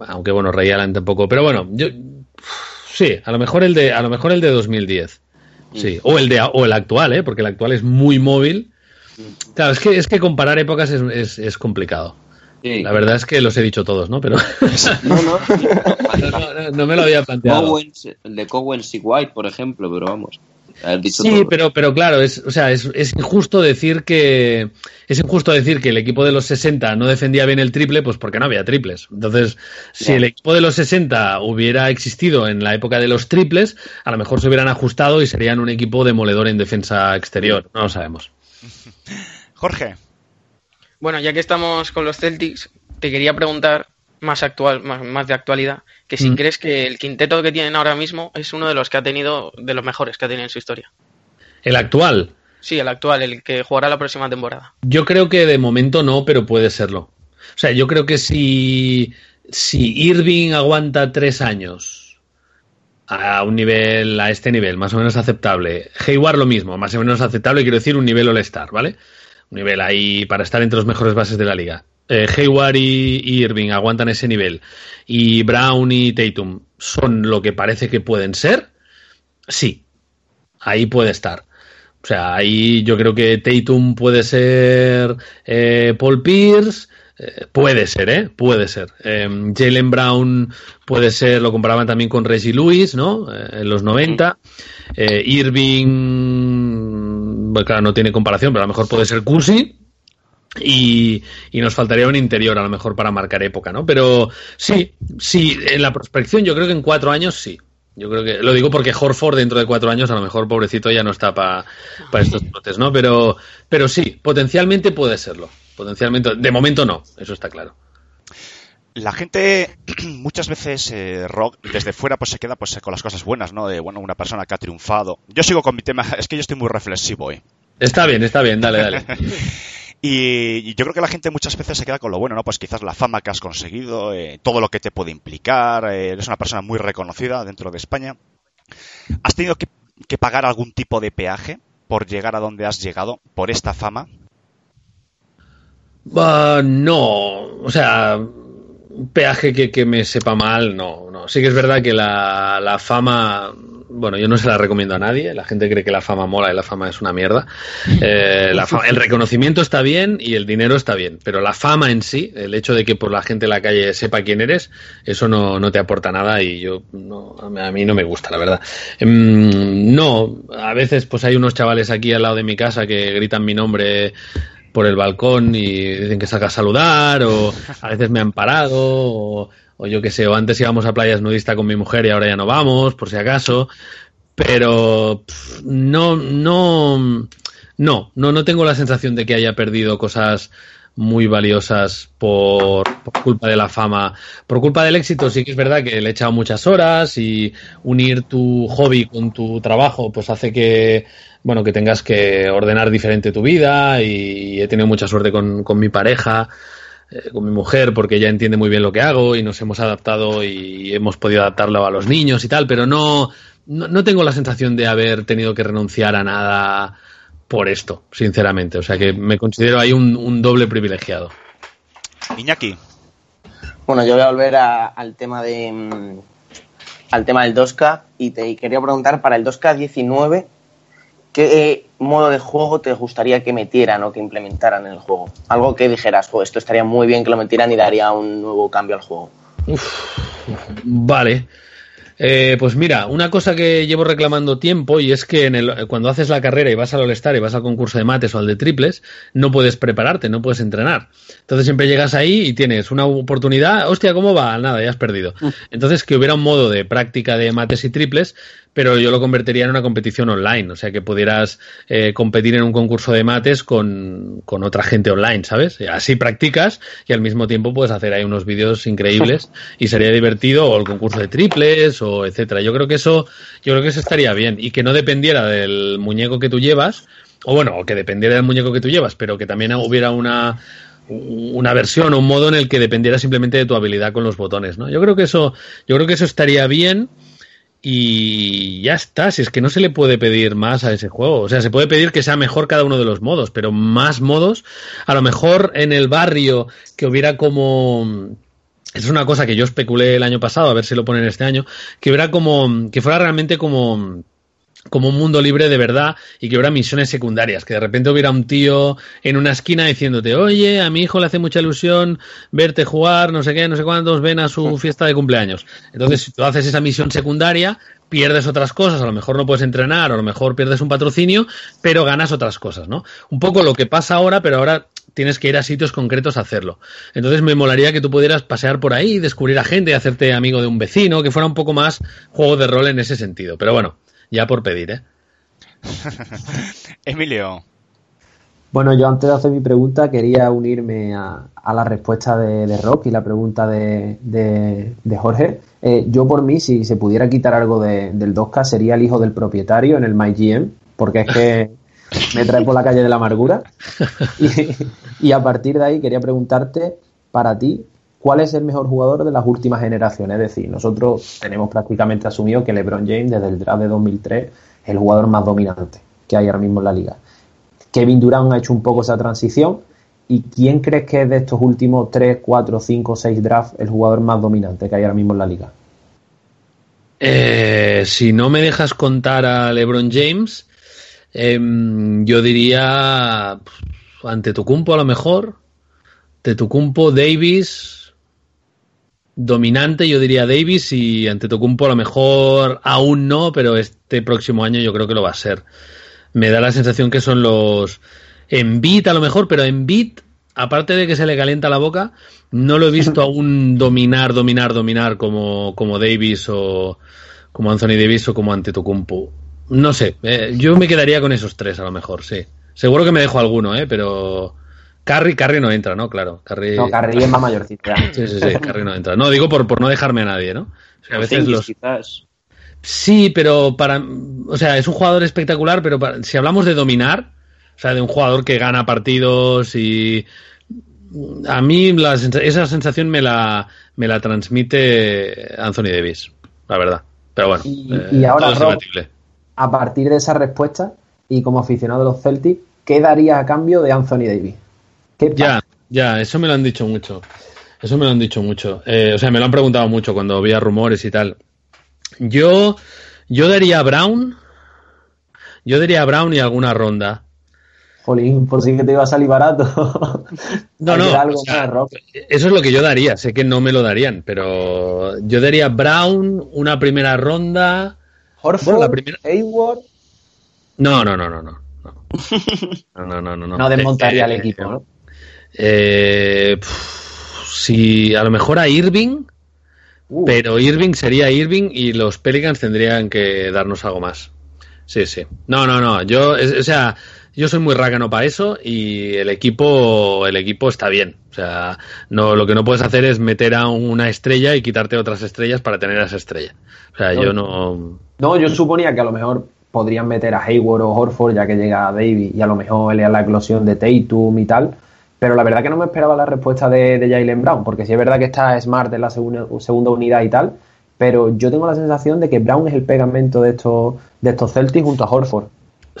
B: aunque bueno, Ray Allen tampoco, pero bueno, yo sí, a lo mejor el de a lo mejor el de 2010. Sí, o el de o el actual, ¿eh? porque el actual es muy móvil. Claro, es que es que comparar épocas es, es, complicado. La verdad es que los he dicho todos, ¿no? Pero no, no, (laughs) no, me lo había planteado.
E: el de Cowens White, por ejemplo, pero vamos.
B: Sí, pero, pero claro, es, o sea, es, es, injusto decir que es injusto decir que el equipo de los 60 no defendía bien el triple, pues porque no había triples. Entonces, si el equipo de los 60 hubiera existido en la época de los triples, a lo mejor se hubieran ajustado y serían un equipo demoledor en defensa exterior. No lo sabemos.
A: Jorge.
F: Bueno, ya que estamos con los Celtics, te quería preguntar más actual, más, de actualidad, que si mm. crees que el quinteto que tienen ahora mismo es uno de los que ha tenido, de los mejores que ha tenido en su historia.
B: ¿El actual?
F: Sí, el actual, el que jugará la próxima temporada.
B: Yo creo que de momento no, pero puede serlo. O sea, yo creo que si, si Irving aguanta tres años a un nivel, a este nivel, más o menos aceptable, Hayward lo mismo, más o menos aceptable, quiero decir un nivel all-star, ¿vale? Un nivel ahí para estar entre los mejores bases de la liga. Eh, Hayward y, Irving aguantan ese nivel y Brown y Tatum son lo que parece que pueden ser, sí, ahí puede estar. O sea, ahí yo creo que Tatum puede ser eh, Paul Pierce, eh, puede ser, ¿eh? Puede ser. Em, Jalen Brown puede ser, lo comparaban también con Reggie Lewis, ¿no? en los 90. Irving, bueno, claro, no tiene comparación, pero a lo mejor puede ser Cursi. Y, nos faltaría un interior a lo mejor para marcar época, ¿no? Pero sí, sí, en la prospección yo creo que en cuatro años sí. Yo creo que lo digo porque Horford dentro de cuatro años a lo mejor pobrecito ya no está para estos trotes, ¿no? Pero, pero sí, potencialmente puede serlo. Potencialmente, de momento no, eso está claro.
A: La gente (clears throat) muchas veces eh, rock desde fuera pues se queda pues con las cosas buenas, ¿no? De bueno, una persona que ha triunfado. Yo sigo con mi tema, (laughs) es que yo estoy muy reflexivo hoy.
B: Está bien, está bien, dale, dale. (laughs)
A: Y, yo creo que la gente muchas veces se queda con lo bueno, ¿no? Pues quizás la fama que has conseguido, eh, todo lo que te puede implicar, eh, eres una persona muy reconocida dentro de España. ¿Has tenido que, pagar algún tipo de peaje por llegar a donde has llegado, por esta fama?
B: no, o sea, un peaje que, que, me sepa mal, no, no. Sí que es verdad que la, la fama bueno, yo no se la recomiendo a nadie. La gente cree que la fama mola y la fama es una mierda. Eh, el reconocimiento está bien y el dinero está bien, pero la fama en sí, el hecho de que por la gente en la calle sepa quién eres, eso no, no te aporta nada y yo no, a mí no me gusta, la verdad. Em, no, a veces pues hay unos chavales aquí al lado de mi casa que gritan mi nombre por el balcón y dicen que salga a saludar o a veces me han parado o o yo qué sé, o antes íbamos a playas nudista con mi mujer y ahora ya no vamos, por si acaso, pero no, no, no, no, no tengo la sensación de que haya perdido cosas muy valiosas por, por, culpa de la fama. Por culpa del éxito sí que es verdad que le he echado muchas horas y unir tu hobby con tu trabajo pues hace que bueno que tengas que ordenar diferente tu vida y he tenido mucha suerte con, con mi pareja eh, con mi mujer porque ella entiende muy bien lo que hago y nos hemos adaptado y hemos podido adaptarlo a los niños y tal, pero no, no, tengo la sensación de haber tenido que renunciar a nada por esto, sinceramente. O sea que me considero ahí un, doble privilegiado.
A: Iñaki.
D: Bueno, yo voy a volver al tema de mm, al tema del 2K y te quería preguntar para el 2K 19 ¿qué modo de juego te gustaría que metieran o que implementaran en el juego? Algo que dijeras, esto estaría muy bien que lo metieran y daría un nuevo cambio al juego.
B: vale. Eh, pues mira, una cosa que llevo reclamando tiempo y es que en el, cuando haces la carrera y vas al All-Star y vas al concurso de mates o al de triples, no puedes prepararte, no puedes entrenar. Entonces siempre llegas ahí y tienes una oportunidad, hostia, ¿cómo va? Nada, ya has perdido. Mm. Entonces que hubiera un modo de práctica de mates y triples pero yo lo convertiría en una competición online, o sea, que pudieras eh, competir en un concurso de mates con, otra gente online, ¿sabes? Así practicas y al mismo tiempo puedes hacer ahí unos vídeos increíbles (laughs) y sería divertido, o el concurso de triples, o etcétera. Yo creo que eso, yo creo que eso estaría bien, y que no dependiera del muñeco que tú llevas, o bueno, que dependiera del muñeco que tú llevas, pero que también hubiera una, una versión o un modo en el que dependiera simplemente de tu habilidad con los botones, ¿no? Yo creo que eso, yo creo que eso estaría bien y ya está, si es que no se le puede pedir más a ese juego. O sea, se puede pedir que sea mejor cada uno de los modos, pero más modos, a lo mejor en el barrio que hubiera como... Es una cosa que yo especulé el año pasado, a ver si lo ponen este año, que hubiera como... que fuera realmente como como un mundo libre de verdad y que hubiera misiones secundarias, que de repente hubiera un tío en una esquina diciéndote, oye, a mi hijo le hace mucha ilusión verte jugar, no sé qué, no sé cuántos, ven a su fiesta de cumpleaños. Entonces, si tú haces esa misión secundaria, pierdes otras cosas, a lo mejor no puedes entrenar, a lo mejor pierdes un patrocinio, pero ganas otras cosas, ¿no? Un poco lo que pasa ahora, pero ahora tienes que ir a sitios concretos a hacerlo. Entonces me molaría que tú pudieras pasear por ahí, descubrir a gente, hacerte amigo de un vecino, que fuera un poco más juego de rol en ese sentido. Pero bueno, ya por pedir, ¿eh? (laughs)
A: Emilio.
C: Bueno, yo antes de hacer mi pregunta quería unirme a, la respuesta de, Rock y la pregunta de, Jorge. Eh, yo por mí, si se pudiera quitar algo del 2K, sería el hijo del propietario en el MyGM, porque es que (laughs) me trae por la calle de la amargura. Y, y a partir de ahí quería preguntarte, para ti, ¿cuál es el mejor jugador de las últimas generaciones? Es decir, nosotros tenemos prácticamente asumido que LeBron James desde el draft de 2003 es el jugador más dominante que hay ahora mismo en la liga. Kevin Durant ha hecho un poco esa transición. ¿Y quién crees que es de estos últimos 3, 4, 5, 6 drafts el jugador más dominante que hay ahora mismo en la liga?
B: Eh, si no me dejas contar a LeBron James, em, yo diría ante Tucumpo a lo mejor, de Tucumpo, Davis, dominante yo diría Davis y ante Tucumpo a lo mejor aún no, pero este próximo año yo creo que lo va a ser me da la sensación que son los en beat a lo mejor, pero en beat, aparte de que se le calienta la boca, no lo he visto (laughs) aún dominar, dominar, dominar como, como Davis o como Anthony Davis o como Antetokounmpo. No sé, eh, yo me quedaría con esos tres a lo mejor, sí. Seguro que me dejo alguno, ¿eh? Pero Carry, Carry no entra, ¿no? Claro. Carry...
C: No, Carry es más mayorcito. (laughs)
B: Sí, sí, sí, Carry no entra. No, digo por, por no dejarme a nadie, ¿no?
E: a veces los... quizás.
B: Sí, pero para. O sea, es un jugador espectacular, pero si hablamos de dominar, o sea, de un jugador que gana partidos y. A mí esa sensación me la, me la transmite Anthony Davis, la verdad. Pero bueno,
C: y, eh, ahora, a partir de esa respuesta, y como aficionado de los Celtics, ¿qué daría a cambio de Anthony Davis?
B: Ya, ya, eso me lo han dicho mucho. Eso me lo han dicho mucho. Eh, o sea, me lo han preguntado mucho cuando había rumores y tal. Yo, yo daría a Brown. Yo daría a Brown y alguna ronda.
C: Jolín, por si que te iba a salir barato. (laughs)
B: no, no. eso es lo que yo daría. Sé que no me lo darían, pero yo daría Brown, una primera ronda.
C: Horford, la primera... Hayward.
B: No, no, no, no, no. No, (laughs) no, no, no.
C: No, desmontaría el equipo, ¿no?
B: Eh, si a lo mejor a Irving Uh. Pero Irving sería Irving y los Pelicans tendrían que darnos algo más. Sí, sí. No, no, no. Yo, o sea, yo soy muy rácano para eso y el equipo, el equipo está bien. O sea, no, lo que no puedes hacer es meter a una estrella y quitarte otras estrellas para tener a esa estrella. O sea, yo no.
C: No, yo suponía que a lo mejor podrían meter a Hayward o Horford ya que llega a David y a lo mejor le da la eclosión de Tatum y tal pero la verdad que no me esperaba la respuesta de, de Jalen Brown, porque sí es verdad que está Smart en la segunda, segunda unidad y tal, pero yo tengo la sensación de que Brown es el pegamento de estos, de estos Celtics junto a Horford.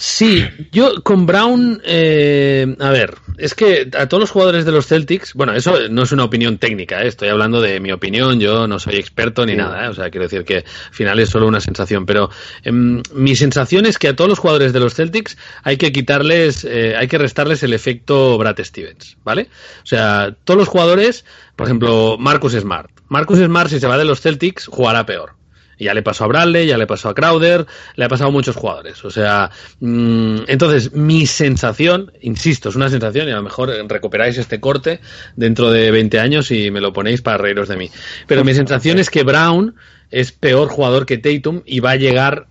B: Sí, yo con Brown, eh, a ver, es que a todos los jugadores de los Celtics, bueno, eso no es una opinión técnica, ¿eh? estoy hablando de mi opinión, yo no soy experto ni nada, ¿eh? o sea, quiero decir que al final es solo una sensación, pero em, mi sensación es que a todos los jugadores de los Celtics hay que quitarles, hay que restarles el efecto Brad Stevens, ¿vale? O sea, todos los jugadores, por ejemplo, Marcus Smart. Marcus Smart, si se va de los Celtics, jugará peor. Ya le pasó a Bradley, ya le pasó a Crowder, le ha pasado a muchos jugadores. O sea, mm, entonces mi sensación, insisto, es una sensación y a lo mejor recuperáis este corte dentro de 20 años y me lo ponéis para reíros de mí. Pero mi sensación es que Brown es peor jugador que Tatum y va a llegar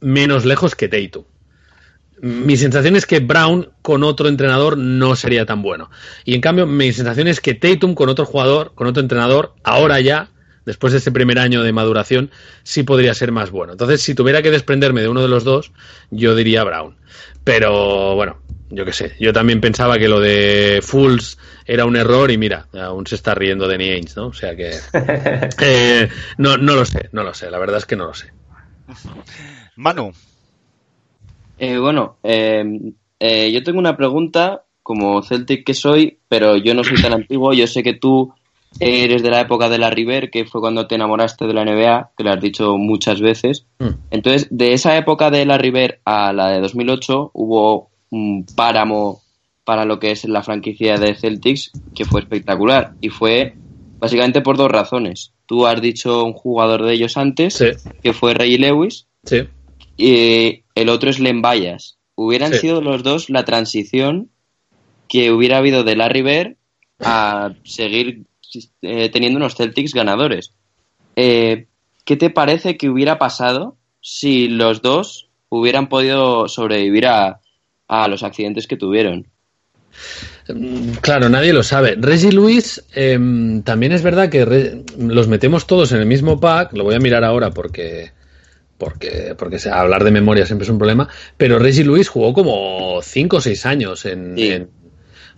B: menos lejos que Tatum. Mi sensación es que Brown con otro entrenador no sería tan bueno. Y en cambio, mi sensación es que Tatum con otro jugador, con otro entrenador, ahora ya después de este primer año de maduración, sí podría ser más bueno. Entonces, si tuviera que desprenderme de uno de los dos, yo diría Brown. Pero bueno, yo qué sé, yo también pensaba que lo de Fools era un error y mira, aún se está riendo de Ainge, ¿no? O sea que... (laughs) Eh, no, no lo sé, no lo sé, la verdad es que no lo sé.
A: Manu.
E: Eh, bueno, eh, yo tengo una pregunta como Celtic que soy, pero yo no soy tan antiguo, yo sé que tú eres de la época de la River, que fue cuando te enamoraste de la NBA, que lo has dicho muchas veces. Mm. Entonces, de esa época de la River a la de 2008 hubo un páramo para lo que es la franquicia de Celtics que fue espectacular y fue básicamente por dos razones. Tú has dicho un jugador de ellos antes, que fue Ray Lewis,
B: sí.
E: y el otro es Len Bayas. Hubieran sido los dos la transición que hubiera habido de la River a seguir eh, teniendo unos Celtics ganadores. Eh, ¿Qué te parece que hubiera pasado si los dos hubieran podido sobrevivir a, los accidentes que tuvieron?
B: Mm, claro, nadie lo sabe. Reggie Luis, em, también es verdad que los metemos todos en el mismo pack. Lo voy a mirar ahora porque, porque, porque hablar de memoria siempre es un problema. Pero Reggie Luis jugó como 5 o 6 años en, o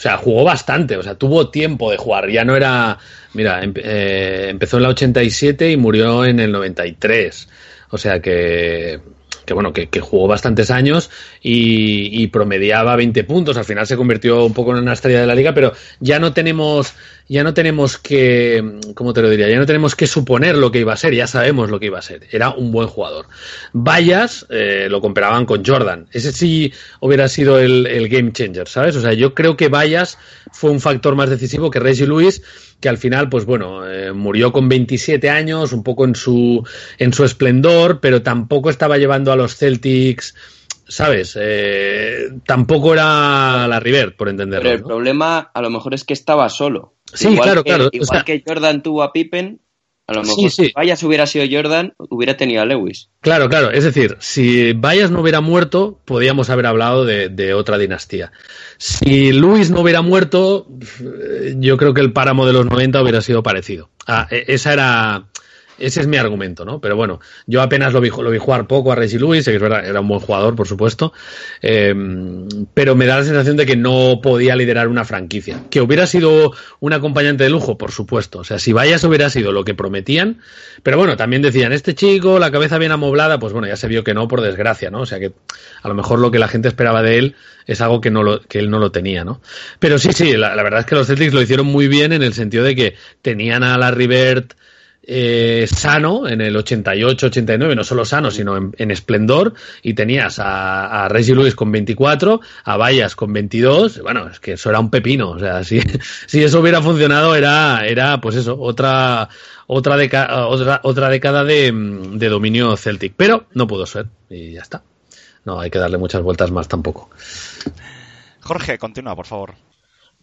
B: sea, jugó bastante, o sea, tuvo tiempo de jugar. Ya no era. Mira, eh, empezó en la 87 y murió en el 93. O sea que que bueno, que, jugó bastantes años y, promediaba 20 puntos. Al final se convirtió un poco en una estrella de la liga, pero ya no tenemos, ya no tenemos que, ¿cómo te lo diría? Ya no tenemos que suponer lo que iba a ser, ya sabemos lo que iba a ser. Era un buen jugador. Bayas eh, lo comparaban con Jordan. Ese sí hubiera sido el, el game changer, ¿sabes? O sea, yo creo que Bayas fue un factor más decisivo que Reggie Lewis que al final, pues bueno, eh, murió con 27 años, un poco en su, en su esplendor, pero tampoco estaba llevando a los Celtics, ¿sabes? Eh, tampoco era la River, por entenderlo.
E: Pero el problema a lo mejor es que estaba solo.
B: Sí, claro, claro.
E: Igual que Jordan tuvo a Pippen, a lo mejor si Bayas hubiera sido Jordan, hubiera tenido a Lewis.
B: Claro, claro. Es decir, si Bayas no hubiera muerto, podríamos haber hablado de, otra dinastía. Si Lewis no hubiera muerto, yo creo que el páramo de los 90 hubiera sido parecido. Ah, e, esa era ese es mi argumento, ¿no? Pero bueno, yo apenas lo vi, jugar poco a Reggie Lewis, que es verdad, era un buen jugador, por supuesto, eh, pero me da la sensación de que no podía liderar una franquicia. Que hubiera sido un acompañante de lujo, por supuesto. O sea, si Vayas hubiera sido lo que prometían, pero bueno, también decían, este chico, la cabeza bien amoblada, pues bueno, ya se vio que no, por desgracia, ¿no? O sea que a lo mejor lo que la gente esperaba de él es algo que, no lo, que él no lo tenía, ¿no? Pero sí, sí, la, la verdad es que los Celtics lo hicieron muy bien en el sentido de que tenían a la Rivert eh, sano en el 88-89, no solo sano, sino en, esplendor, y tenías a, a, Reggie Lewis con 24, a Bayas con 22, bueno, es que eso era un pepino, o sea, (laughs) si, si eso hubiera funcionado era, era pues eso, otra, otra, otra, otra década de, de dominio Celtic, pero no pudo ser, y ya está. No hay que darle muchas vueltas más tampoco.
A: Jorge, continúa, por favor.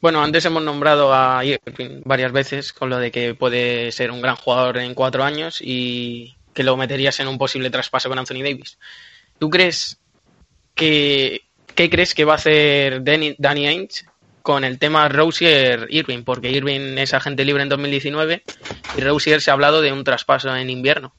F: Bueno, antes hemos nombrado a Irving varias veces con lo de que puede ser un gran jugador en cuatro años y que lo meterías en un posible traspaso con Anthony Davis. ¿Tú crees que qué crees que va a hacer Danny, Ainge con el tema Rosier-Irving? Porque Irving es agente libre en 2019 y Rosier se ha hablado de un traspaso en invierno.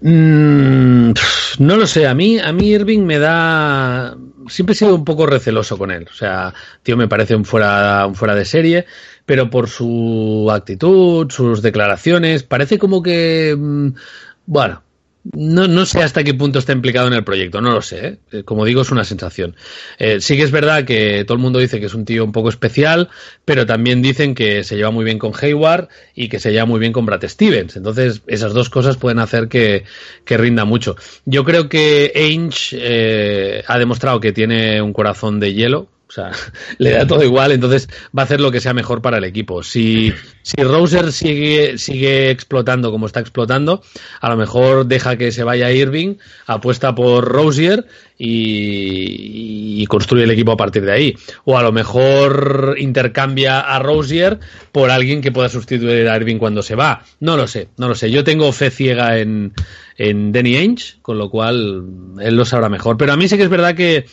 B: Mm, no lo sé, a mí, a mí Irving me da. Siempre he sido un poco receloso con él. O sea, tío, me parece un fuera, un fuera de serie, pero por su actitud, sus declaraciones, parece como que. Mm, bueno, no, no, sé hasta qué punto está implicado en el proyecto, no lo sé. ¿eh? Eh, como digo, es una sensación. Eh, sí que es verdad que todo el mundo dice que es un tío un poco especial, pero también dicen que se lleva muy bien con Hayward y que se lleva muy bien con Brad Stevens. Entonces, esas dos cosas pueden hacer que, que rinda mucho. Yo creo que Ainge ha demostrado que tiene un corazón de hielo, o sea, (laughs) le da todo igual, entonces va a hacer lo que sea mejor para el equipo. Si, si Roser sigue, sigue explotando como está explotando, a lo mejor deja que se vaya Irving, apuesta por Rosier y, construye el equipo a partir de ahí. O a lo mejor intercambia a Rosier por alguien que pueda sustituir a Irving cuando se va. No lo sé, no lo sé. Yo tengo fe ciega en, en Danny Ainge, con lo cual él lo sabrá mejor. Pero a mí sí que es verdad que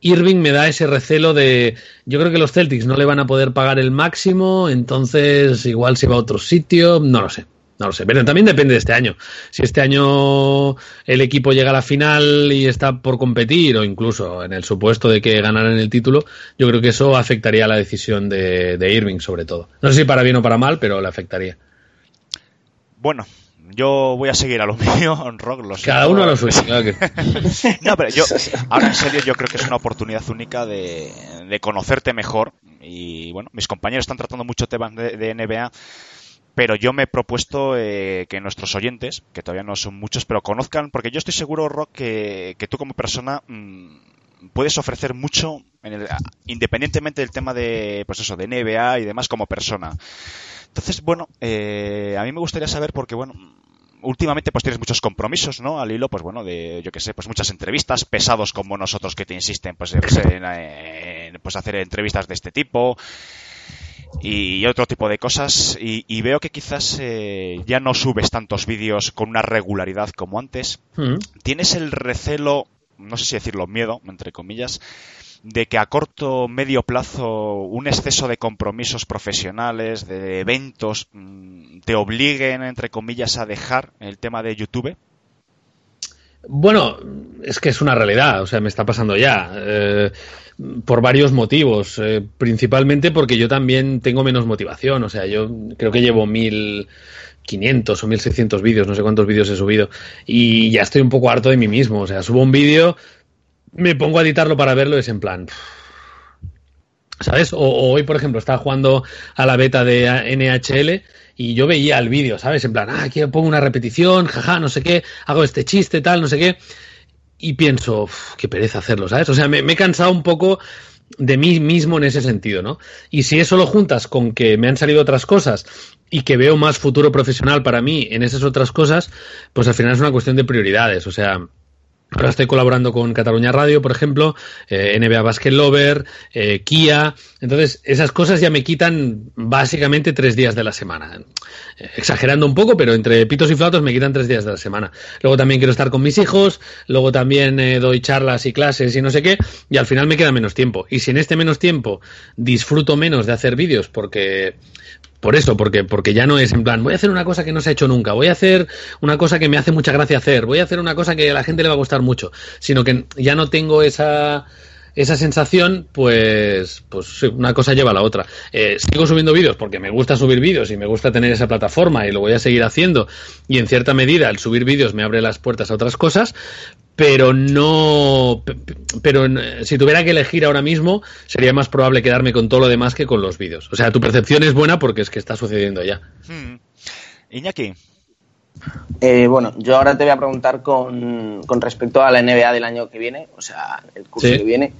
B: Irving me da ese recelo de yo creo que los Celtics no le van a poder pagar el máximo, entonces igual se va a otro sitio, no lo sé. No lo sé, pero también depende de este año. Si este año el equipo llega a la final y está por competir, o incluso en el supuesto de que ganaran el título, yo creo que eso afectaría la decisión de, de Irving, sobre todo. No sé si para bien o para mal, pero le afectaría.
A: Bueno, yo voy a seguir a lo (laughs) mío, Rock, lo
B: Cada uno a lo suyo. (laughs) (laughs)
A: no, pero yo, ahora en serio, yo creo que es una oportunidad única de, conocerte mejor y bueno, mis compañeros están tratando mucho temas de, NBA, pero yo me he propuesto eh, que nuestros oyentes, que todavía no son muchos, pero conozcan, porque yo estoy seguro, Rock, que, que tú como persona mm, puedes ofrecer mucho, independientemente del tema de, pues eso, de NBA y demás como persona. Entonces, bueno, eh, a mí me gustaría saber, porque bueno, últimamente pues tienes muchos compromisos, ¿no? Al hilo, pues bueno, de, yo que sé, pues muchas entrevistas, pesados como nosotros que te insisten, pues, en, pues hacer entrevistas de este tipo y otro tipo de cosas y, veo que quizás eh, ya no subes tantos vídeos con una regularidad como antes. Mm. Tienes el recelo, no sé si decirlo miedo, entre comillas, de que a corto medio plazo un exceso de compromisos profesionales, de eventos, mm, te obliguen, entre comillas, a dejar el tema de YouTube?
B: Bueno, es que es una realidad, o sea, me está pasando ya, eh, por varios motivos, eh, principalmente porque yo también tengo menos motivación, o sea, yo creo que llevo mil... 500 o 1600 vídeos, no sé cuántos vídeos he subido, y ya estoy un poco harto de mí mismo. O sea, subo un vídeo, me pongo a editarlo para verlo, es en plan. ¿Sabes? O, hoy, por ejemplo, estaba jugando a la beta de NHL y yo veía el vídeo, ¿sabes? En plan, ah, aquí pongo una repetición, jaja, no sé qué, hago este chiste, tal, no sé qué. Y pienso, qué pereza hacerlo, ¿sabes? O sea, me, me, he cansado un poco de mí mismo en ese sentido, ¿no? Y si eso lo juntas con que me han salido otras cosas y que veo más futuro profesional para mí en esas otras cosas, pues al final es una cuestión de prioridades. O sea, Ahora estoy colaborando con Cataluña Radio, por ejemplo, eh, NBA Basket Lover, eh, Kia. Entonces, esas cosas ya me quitan básicamente tres días de la semana. Eh, exagerando un poco, pero entre pitos y flautos me quitan tres días de la semana. Luego también quiero estar con mis hijos, luego también doy charlas y clases y no sé qué, y al final me queda menos tiempo. Y si en este menos tiempo disfruto menos de hacer vídeos porque por eso, porque, porque ya no es en plan, voy a hacer una cosa que no se ha hecho nunca, voy a hacer una cosa que me hace mucha gracia hacer, voy a hacer una cosa que a la gente le va a gustar mucho, sino que ya no tengo esa, esa sensación, pues, pues una cosa lleva a la otra. Eh, sigo subiendo vídeos porque me gusta subir vídeos y me gusta tener esa plataforma y lo voy a seguir haciendo. Y en cierta medida el subir vídeos me abre las puertas a otras cosas, pero no. Pero si tuviera que elegir ahora mismo, sería más probable quedarme con todo lo demás que con los vídeos. O sea, tu percepción es buena porque es que está sucediendo ya.
A: Hmm. Iñaki.
D: Eh, bueno, yo ahora te voy a preguntar con, respecto a la NBA del año que viene, o sea, el curso que viene.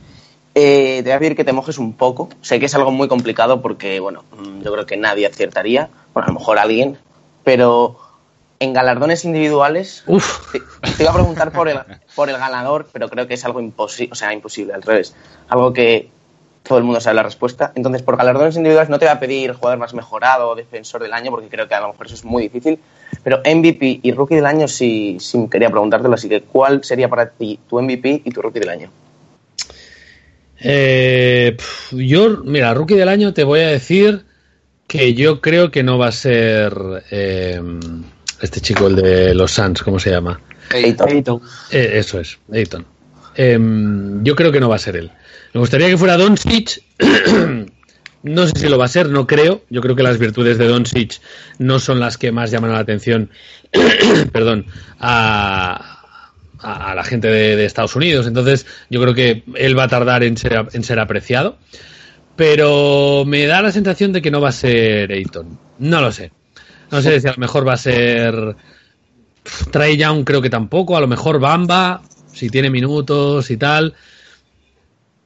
D: Eh, te voy a pedir que te mojes un poco. Sé que es algo muy complicado porque, bueno, mm, yo creo que nadie aciertaría. Bueno, a lo mejor alguien, pero en galardones individuales, Te, iba a preguntar por el, por el ganador, pero creo que es algo imposible, o sea, imposible, al revés. Algo que todo el mundo sabe la respuesta. Entonces, por galardones individuales no te voy a pedir jugador más mejorado o defensor del año, porque creo que a lo mejor eso es muy difícil. Pero MVP y rookie del año sí, sí quería preguntártelo, así que ¿cuál sería para ti tu MVP y tu rookie del año?
B: Eh, yo, mira, rookie del año te voy a decir que yo creo que no va a ser... Eh, este chico, el de los Suns, ¿cómo se llama?
D: Ayton.
B: Eh, eso es, Ayton. Em, yo creo que no va a ser él. Me gustaría que fuera Doncic. (clears throat) no sé si lo va a ser, no creo. Yo creo que las virtudes de Doncic no son las que más llaman la atención, (clears throat) perdón, a, a, la gente de, Estados Unidos. Entonces, yo creo que él va a tardar en ser, en ser apreciado. Pero me da la sensación de que no va a ser Ayton. No lo sé. No sé si a lo mejor va a ser. Trey Young, creo que tampoco. A lo mejor Bamba, si tiene minutos y tal.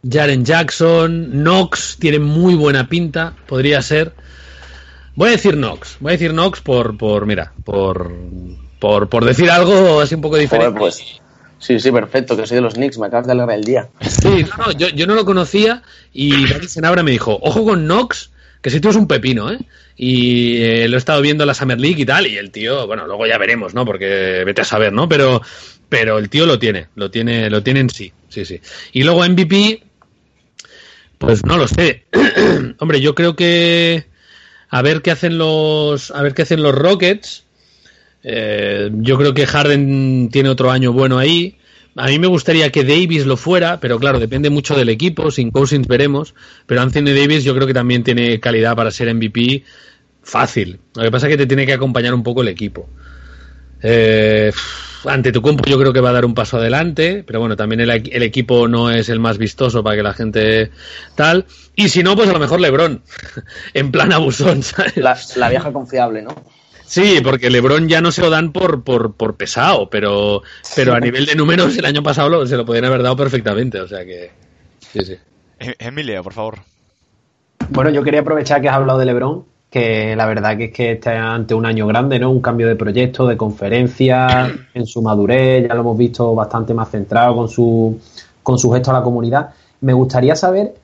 B: Jaren Jackson, Knox, tiene muy buena pinta, podría ser. Voy a decir Knox, voy a decir Knox por, por mira, por, por, por decir algo así un poco diferente.
D: pues, sí, sí, perfecto, que soy de los Knicks, me acabas de alegrar el día.
B: Sí, no, no, yo, yo no lo conocía y David Senabra me dijo, ojo con Knox, que si tú es un pepino, ¿eh? y eh, lo he estado viendo en la Summer League y tal, y el tío, bueno, luego ya veremos, ¿no? Porque vete a saber, ¿no? Pero, pero el tío lo tiene, lo tiene, lo tiene en sí, sí, sí. Y luego MVP, pues no lo sé. (clears throat) Hombre, yo creo que a ver qué hacen los, a ver qué hacen los Rockets. Eh, yo creo que Harden tiene otro año bueno ahí. A mí me gustaría que Davis lo fuera, pero claro, depende mucho del equipo. Sin Cousins veremos. Pero Anthony Davis yo creo que también tiene calidad para ser MVP fácil. Lo que pasa es que te tiene que acompañar un poco el equipo. Eh, ante tu compu yo creo que va a dar un paso adelante, pero bueno, también el, equipo no es el más vistoso para que la gente tal. Y si no, pues a lo mejor Lebron, (laughs) en plan abusón, ¿sabes?
D: La, vieja confiable, ¿no?
B: Sí, porque Lebron ya no se lo dan por, por, por pesado, pero, pero a nivel de números el año pasado se lo podrían haber dado perfectamente, o sea que... Sí, sí.
A: E-, Emilia, por favor.
C: Bueno, yo quería aprovechar que has hablado de Lebron que la verdad que es que está ante un año grande, ¿no? Un cambio de proyecto, de conferencia, (coughs) en su madurez, ya lo hemos visto bastante más centrado con su, con su gesto a la comunidad. Me gustaría saber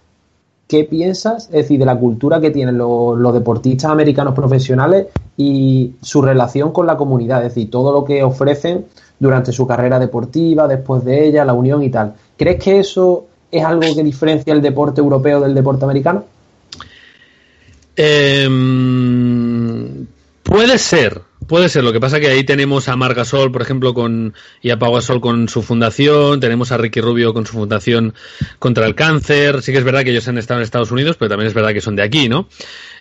C: qué piensas, es decir, de la cultura que tienen los, deportistas americanos profesionales y su relación con la comunidad, es decir, todo lo que ofrecen durante su carrera deportiva, después de ella, la unión y tal. ¿Crees que eso es algo que diferencia el deporte europeo del deporte americano?
B: Eh, puede ser, puede ser. Lo que pasa que ahí tenemos a Margasol, por ejemplo, con y a Pau Gasol con su fundación, tenemos a Ricky Rubio con su fundación contra el cáncer. Sí que es verdad que ellos han estado en Estados Unidos, pero también es verdad que son de aquí, ¿no?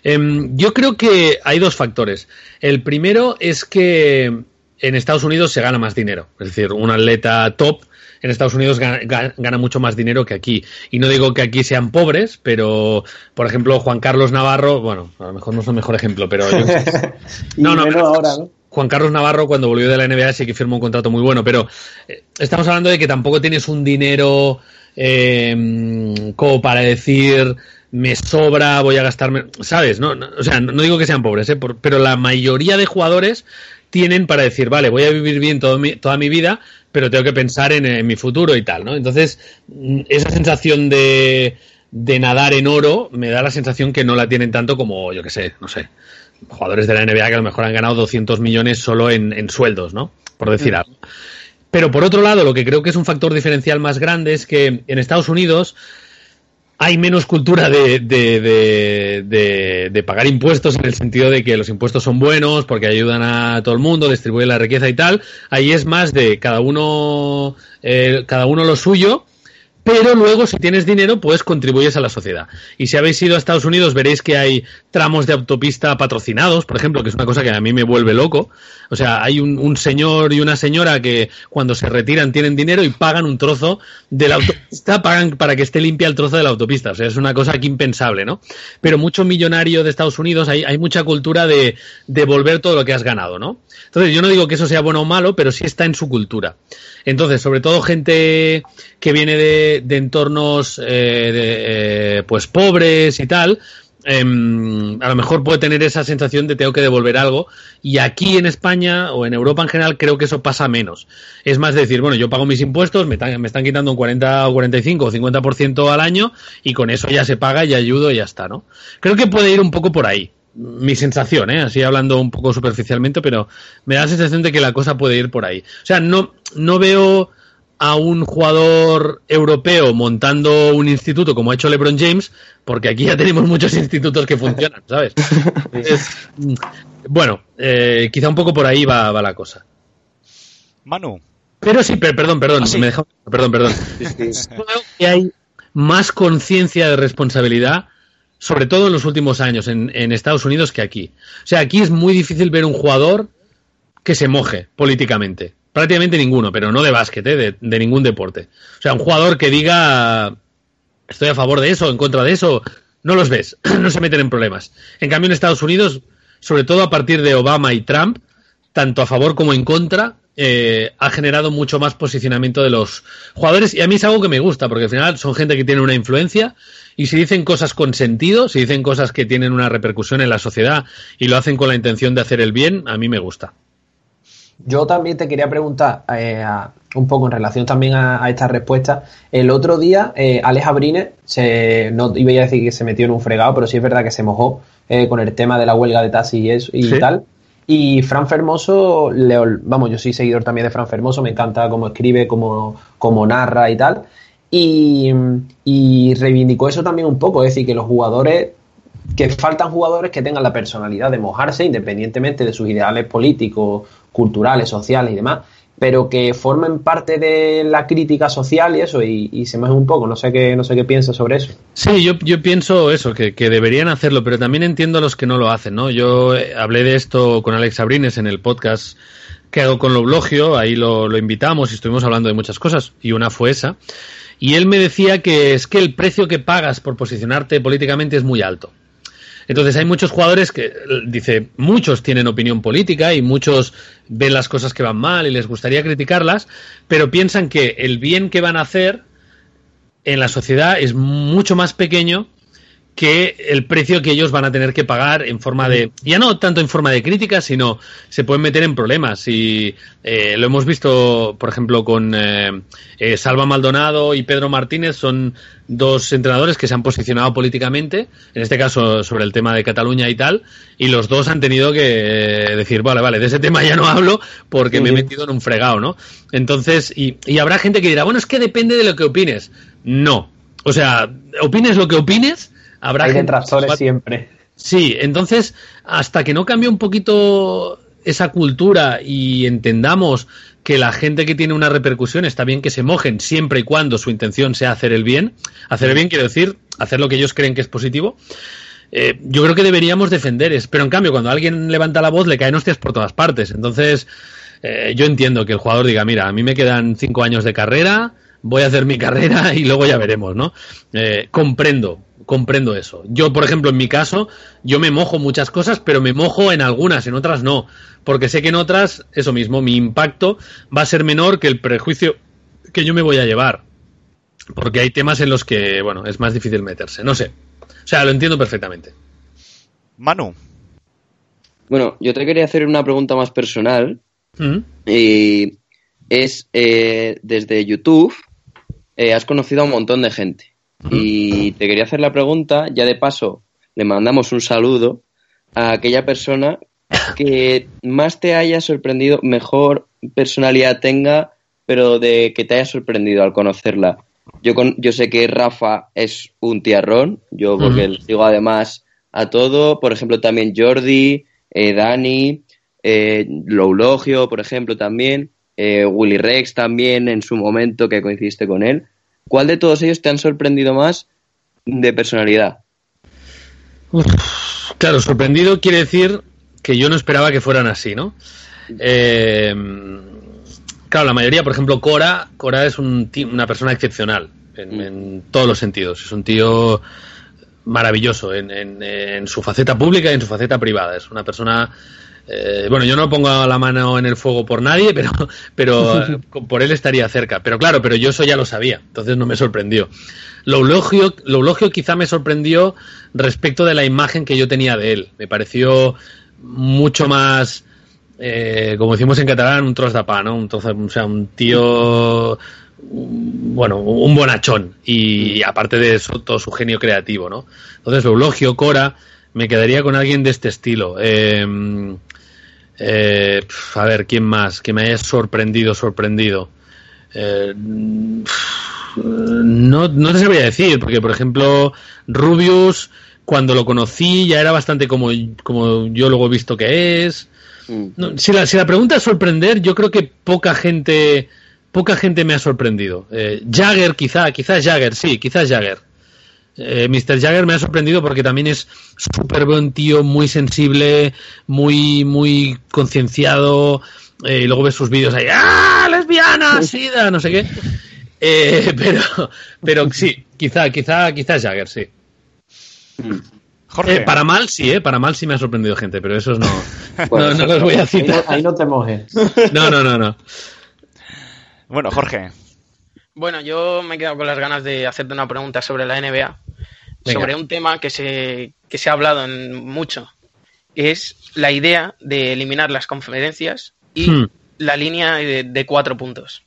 B: Em, yo creo que hay dos factores. El primero es que en Estados Unidos se gana más dinero. Es decir, un atleta top en Estados Unidos gana, mucho más dinero que aquí. Y no digo que aquí sean pobres, pero, por ejemplo, Juan Carlos Navarro, bueno, a lo mejor no es el mejor ejemplo, pero... (laughs)
C: no, no, ahora,
B: Juan Carlos Navarro cuando volvió de la NBA sí que firmó un contrato muy bueno, pero eh, estamos hablando de que tampoco tienes un dinero eh, como para decir me sobra, voy a gastarme, ¿sabes? No, o sea, no, digo que sean pobres, ¿eh? pero la mayoría de jugadores tienen para decir, vale, voy a vivir bien toda mi vida, pero tengo que pensar en, mi futuro y tal, ¿no? Entonces, mm, esa sensación de, de nadar en oro me da la sensación que no la tienen tanto como, yo que sé, no sé, jugadores de la NBA que a lo mejor han ganado 200 millones solo en, en sueldos, ¿no? Por decir mm. algo. Pero por otro lado, lo que creo que es un factor diferencial más grande es que en Estados Unidos hay menos cultura de, de, de, pagar impuestos en el sentido de que los impuestos son buenos porque ayudan a todo el mundo, distribuyen la riqueza y tal. Ahí es más de cada uno, eh, cada uno lo suyo pero luego si tienes dinero pues contribuyes a la sociedad. Y si habéis ido a Estados Unidos veréis que hay tramos de autopista patrocinados, por ejemplo, que es una cosa que a mí me vuelve loco. O sea, hay un, señor y una señora que cuando se retiran tienen dinero y pagan un trozo de la autopista, pagan para que esté limpia el trozo de la autopista. O sea, es una cosa aquí impensable, ¿no? Pero mucho millonario de Estados Unidos, hay, hay mucha cultura de devolver todo lo que has ganado, ¿no? Entonces, yo no digo que eso sea bueno o malo, pero sí está en su cultura. Entonces, sobre todo gente que viene de, entornos eh, eh, pues pobres y tal, em, a lo mejor puede tener esa sensación de tengo que devolver algo. Y aquí en España o en Europa en general creo que eso pasa menos. Es más decir, bueno, yo pago mis impuestos, me, están quitando un 40 o 45 o 50% al año y con eso ya se paga y ayudo y ya está, ¿no? Creo que puede ir un poco por ahí mi sensación, ¿eh? así hablando un poco superficialmente, pero me da la sensación de que la cosa puede ir por ahí. O sea, no, no veo a un jugador europeo montando un instituto como ha hecho LeBron James, porque aquí ya tenemos muchos institutos que funcionan, ¿sabes? bueno, eh, quizá un poco por ahí va, va la cosa.
A: Manu.
B: Pero sí, perdón, perdón, ah, me perdón, perdón. Creo que hay más conciencia de responsabilidad sobre todo en los últimos años en, Estados Unidos que aquí. O sea, aquí es muy difícil ver un jugador que se moje políticamente. Prácticamente ninguno, pero no de básquet, ¿eh? de, ningún deporte. O sea, un jugador que diga estoy a favor de eso, en contra de eso, no los ves, (clears throat) no se meten en problemas. En cambio, en Estados Unidos, sobre todo a partir de Obama y Trump, tanto a favor como en contra, eh, ha generado mucho más posicionamiento de los jugadores y a mí es algo que me gusta porque al final son gente que tiene una influencia y si dicen cosas con sentido, si dicen cosas que tienen una repercusión en la sociedad y lo hacen con la intención de hacer el bien, a mí me gusta.
C: Yo también te quería preguntar eh, un poco en relación también a, esta respuesta. El otro día, eh, Alex Abrines, se, no iba a decir que se metió en un fregado, pero sí es verdad que se mojó eh, con el tema de la huelga de taxi y, eso, y tal. Y Fran Fermoso, vamos, yo soy seguidor también de Fran Fermoso, me encanta cómo escribe, cómo, cómo narra y tal. Y, y, reivindicó eso también un poco, es decir, que los jugadores, que faltan jugadores que tengan la personalidad de mojarse independientemente de sus ideales políticos, culturales, sociales y demás, pero que formen parte de la crítica social y eso, y, se me un poco, no sé qué, no sé qué piensas sobre eso.
B: Sí, yo, yo pienso eso, que, que, deberían hacerlo, pero también entiendo a los que no lo hacen, ¿no? Yo eh, hablé de esto con Alex Abrines en el podcast que hago con Loblogio, ahí lo, lo invitamos y estuvimos hablando de muchas cosas, y una fue esa. Y él me decía que es que el precio que pagas por posicionarte políticamente es muy alto. Entonces hay muchos jugadores que, dice, muchos tienen opinión política y muchos ven las cosas que van mal y les gustaría criticarlas, pero piensan que el bien que van a hacer en la sociedad es mucho más pequeño que el precio que ellos van a tener que pagar en forma de, ya no tanto en forma de crítica, sino se pueden meter en problemas. Y eh, lo hemos visto, por ejemplo, con eh, eh, Salva Maldonado y Pedro Martínez, son dos entrenadores que se han posicionado políticamente, en este caso sobre el tema de Cataluña y tal, y los dos han tenido que decir, vale, vale, de ese tema ya no hablo porque me he metido en un fregado, ¿no? Entonces, y, y habrá gente que dirá, bueno, es que depende de lo que opines. No. O sea, opines lo que opines, habrá
C: Hay detractores siempre.
B: Sí, entonces, hasta que no cambie un poquito esa cultura y entendamos que la gente que tiene una repercusión está bien que se mojen siempre y cuando su intención sea hacer el bien. Hacer el bien quiere decir hacer lo que ellos creen que es positivo. Eh, yo creo que deberíamos defender eso. Pero en cambio, cuando alguien levanta la voz, le caen hostias por todas partes. Entonces, eh, yo entiendo que el jugador diga, mira, a mí me quedan cinco años de carrera, voy a hacer mi (laughs) carrera y luego ya veremos, ¿no? Eh, comprendo, comprendo eso. Yo, por ejemplo, en mi caso, yo me mojo muchas cosas, pero me mojo en algunas, en otras no. Porque sé que en otras, eso mismo, mi impacto va a ser menor que el prejuicio que yo me voy a llevar. Porque hay temas en los que, bueno, es más difícil meterse. No sé. O sea, lo entiendo perfectamente.
A: Manu.
E: Bueno, yo te quería hacer una pregunta más personal.
B: ¿Mm?
E: Y es eh, desde YouTube eh, has conocido a un montón de gente. Y te quería hacer la pregunta, ya de paso le mandamos un saludo a aquella persona que más te haya sorprendido, mejor personalidad tenga, pero de que te haya sorprendido al conocerla. Yo, con, yo sé que Rafa es un tiarrón, yo porque
B: Ujú.
E: les digo además a todo, por ejemplo también Jordi, eh, Dani, eh, Loulogio, por ejemplo también, eh, Willy Rex también en su momento que coincidiste con él. ¿Cuál de todos ellos te han sorprendido más de personalidad?
B: Uf, claro, sorprendido quiere decir que yo no esperaba que fueran así, ¿no? Eh, claro, la mayoría, por ejemplo, Cora, Cora es un una persona excepcional en, en todos los sentidos. Es un tío maravilloso en, en- en su faceta pública y en su faceta privada. Es una persona. Eh, bueno, yo no pongo la mano en el fuego por nadie, pero, pero (laughs) eh, por él estaría cerca. Pero claro, pero yo eso ya lo sabía, entonces no me sorprendió. Lo eulogio, lo quizá me sorprendió respecto de la imagen que yo tenía de él. Me pareció mucho más, eh, como decimos en catalán, un tros de pa, ¿no? Un trozo- o sea, un tío, bueno, un bonachón. Y aparte de eso, todo su genio creativo, ¿no? Entonces, Eulogio, Cora, me quedaría con alguien de este estilo. Eh, eh, a ver, ¿quién más? Que me haya sorprendido, sorprendido. Eh, no, no te sabría decir, porque por ejemplo, Rubius, cuando lo conocí, ya era bastante como, como yo luego he visto que es.
E: Mm.
B: No, si, la, si la pregunta es sorprender, yo creo que poca gente, poca gente me ha sorprendido. Eh, Jagger, quizá, quizás Jagger, sí, quizás Jagger. Eh, Mr. Jagger me ha sorprendido porque también es súper buen tío, muy sensible, muy, muy concienciado. eh, y luego ves sus vídeos ahí, ¡ah! ¡Lesbiana! (laughs) ¡Sida! No sé qué. Eh, (laughs) pero, pero sí, quizá, quizá, quizás Jagger, sí.
A: Jorge.
B: Eh, para mal sí, ¿eh? Para mal sí me ha sorprendido gente, pero esos no,
E: Bueno, (laughs)
B: no, no los voy a
C: Ahí no,
B: citar.
C: ahí no te mojes.
B: No, no, no, no.
A: Bueno, Jorge.
F: Bueno, yo me he quedado con las ganas de hacerte una pregunta sobre la NBA,
B: Venga.
F: sobre un tema que se, que se ha hablado en mucho, que es la idea de eliminar las conferencias y
B: Hmm.
F: la línea de, de cuatro puntos.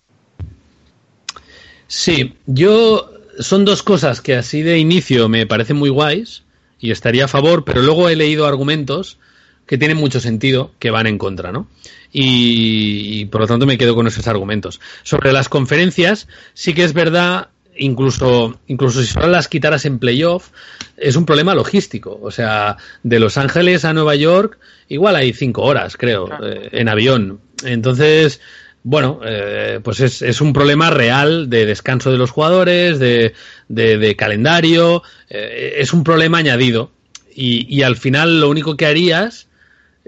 B: Sí, yo son dos cosas que así de inicio me parecen muy guays y estaría a favor, pero luego he leído argumentos que tienen mucho sentido que van en contra, ¿no? Y, y, por lo tanto me quedo con esos argumentos. Sobre las conferencias, sí que es verdad, incluso, incluso si solo las quitaras en playoff, es un problema logístico. O sea, de Los Ángeles a Nueva York, igual hay cinco horas, creo,
F: Claro.
B: eh, en avión. Entonces, bueno, eh, pues es, es un problema real de descanso de los jugadores, de, de- de calendario, eh, es un problema añadido. Y, y al final lo único que harías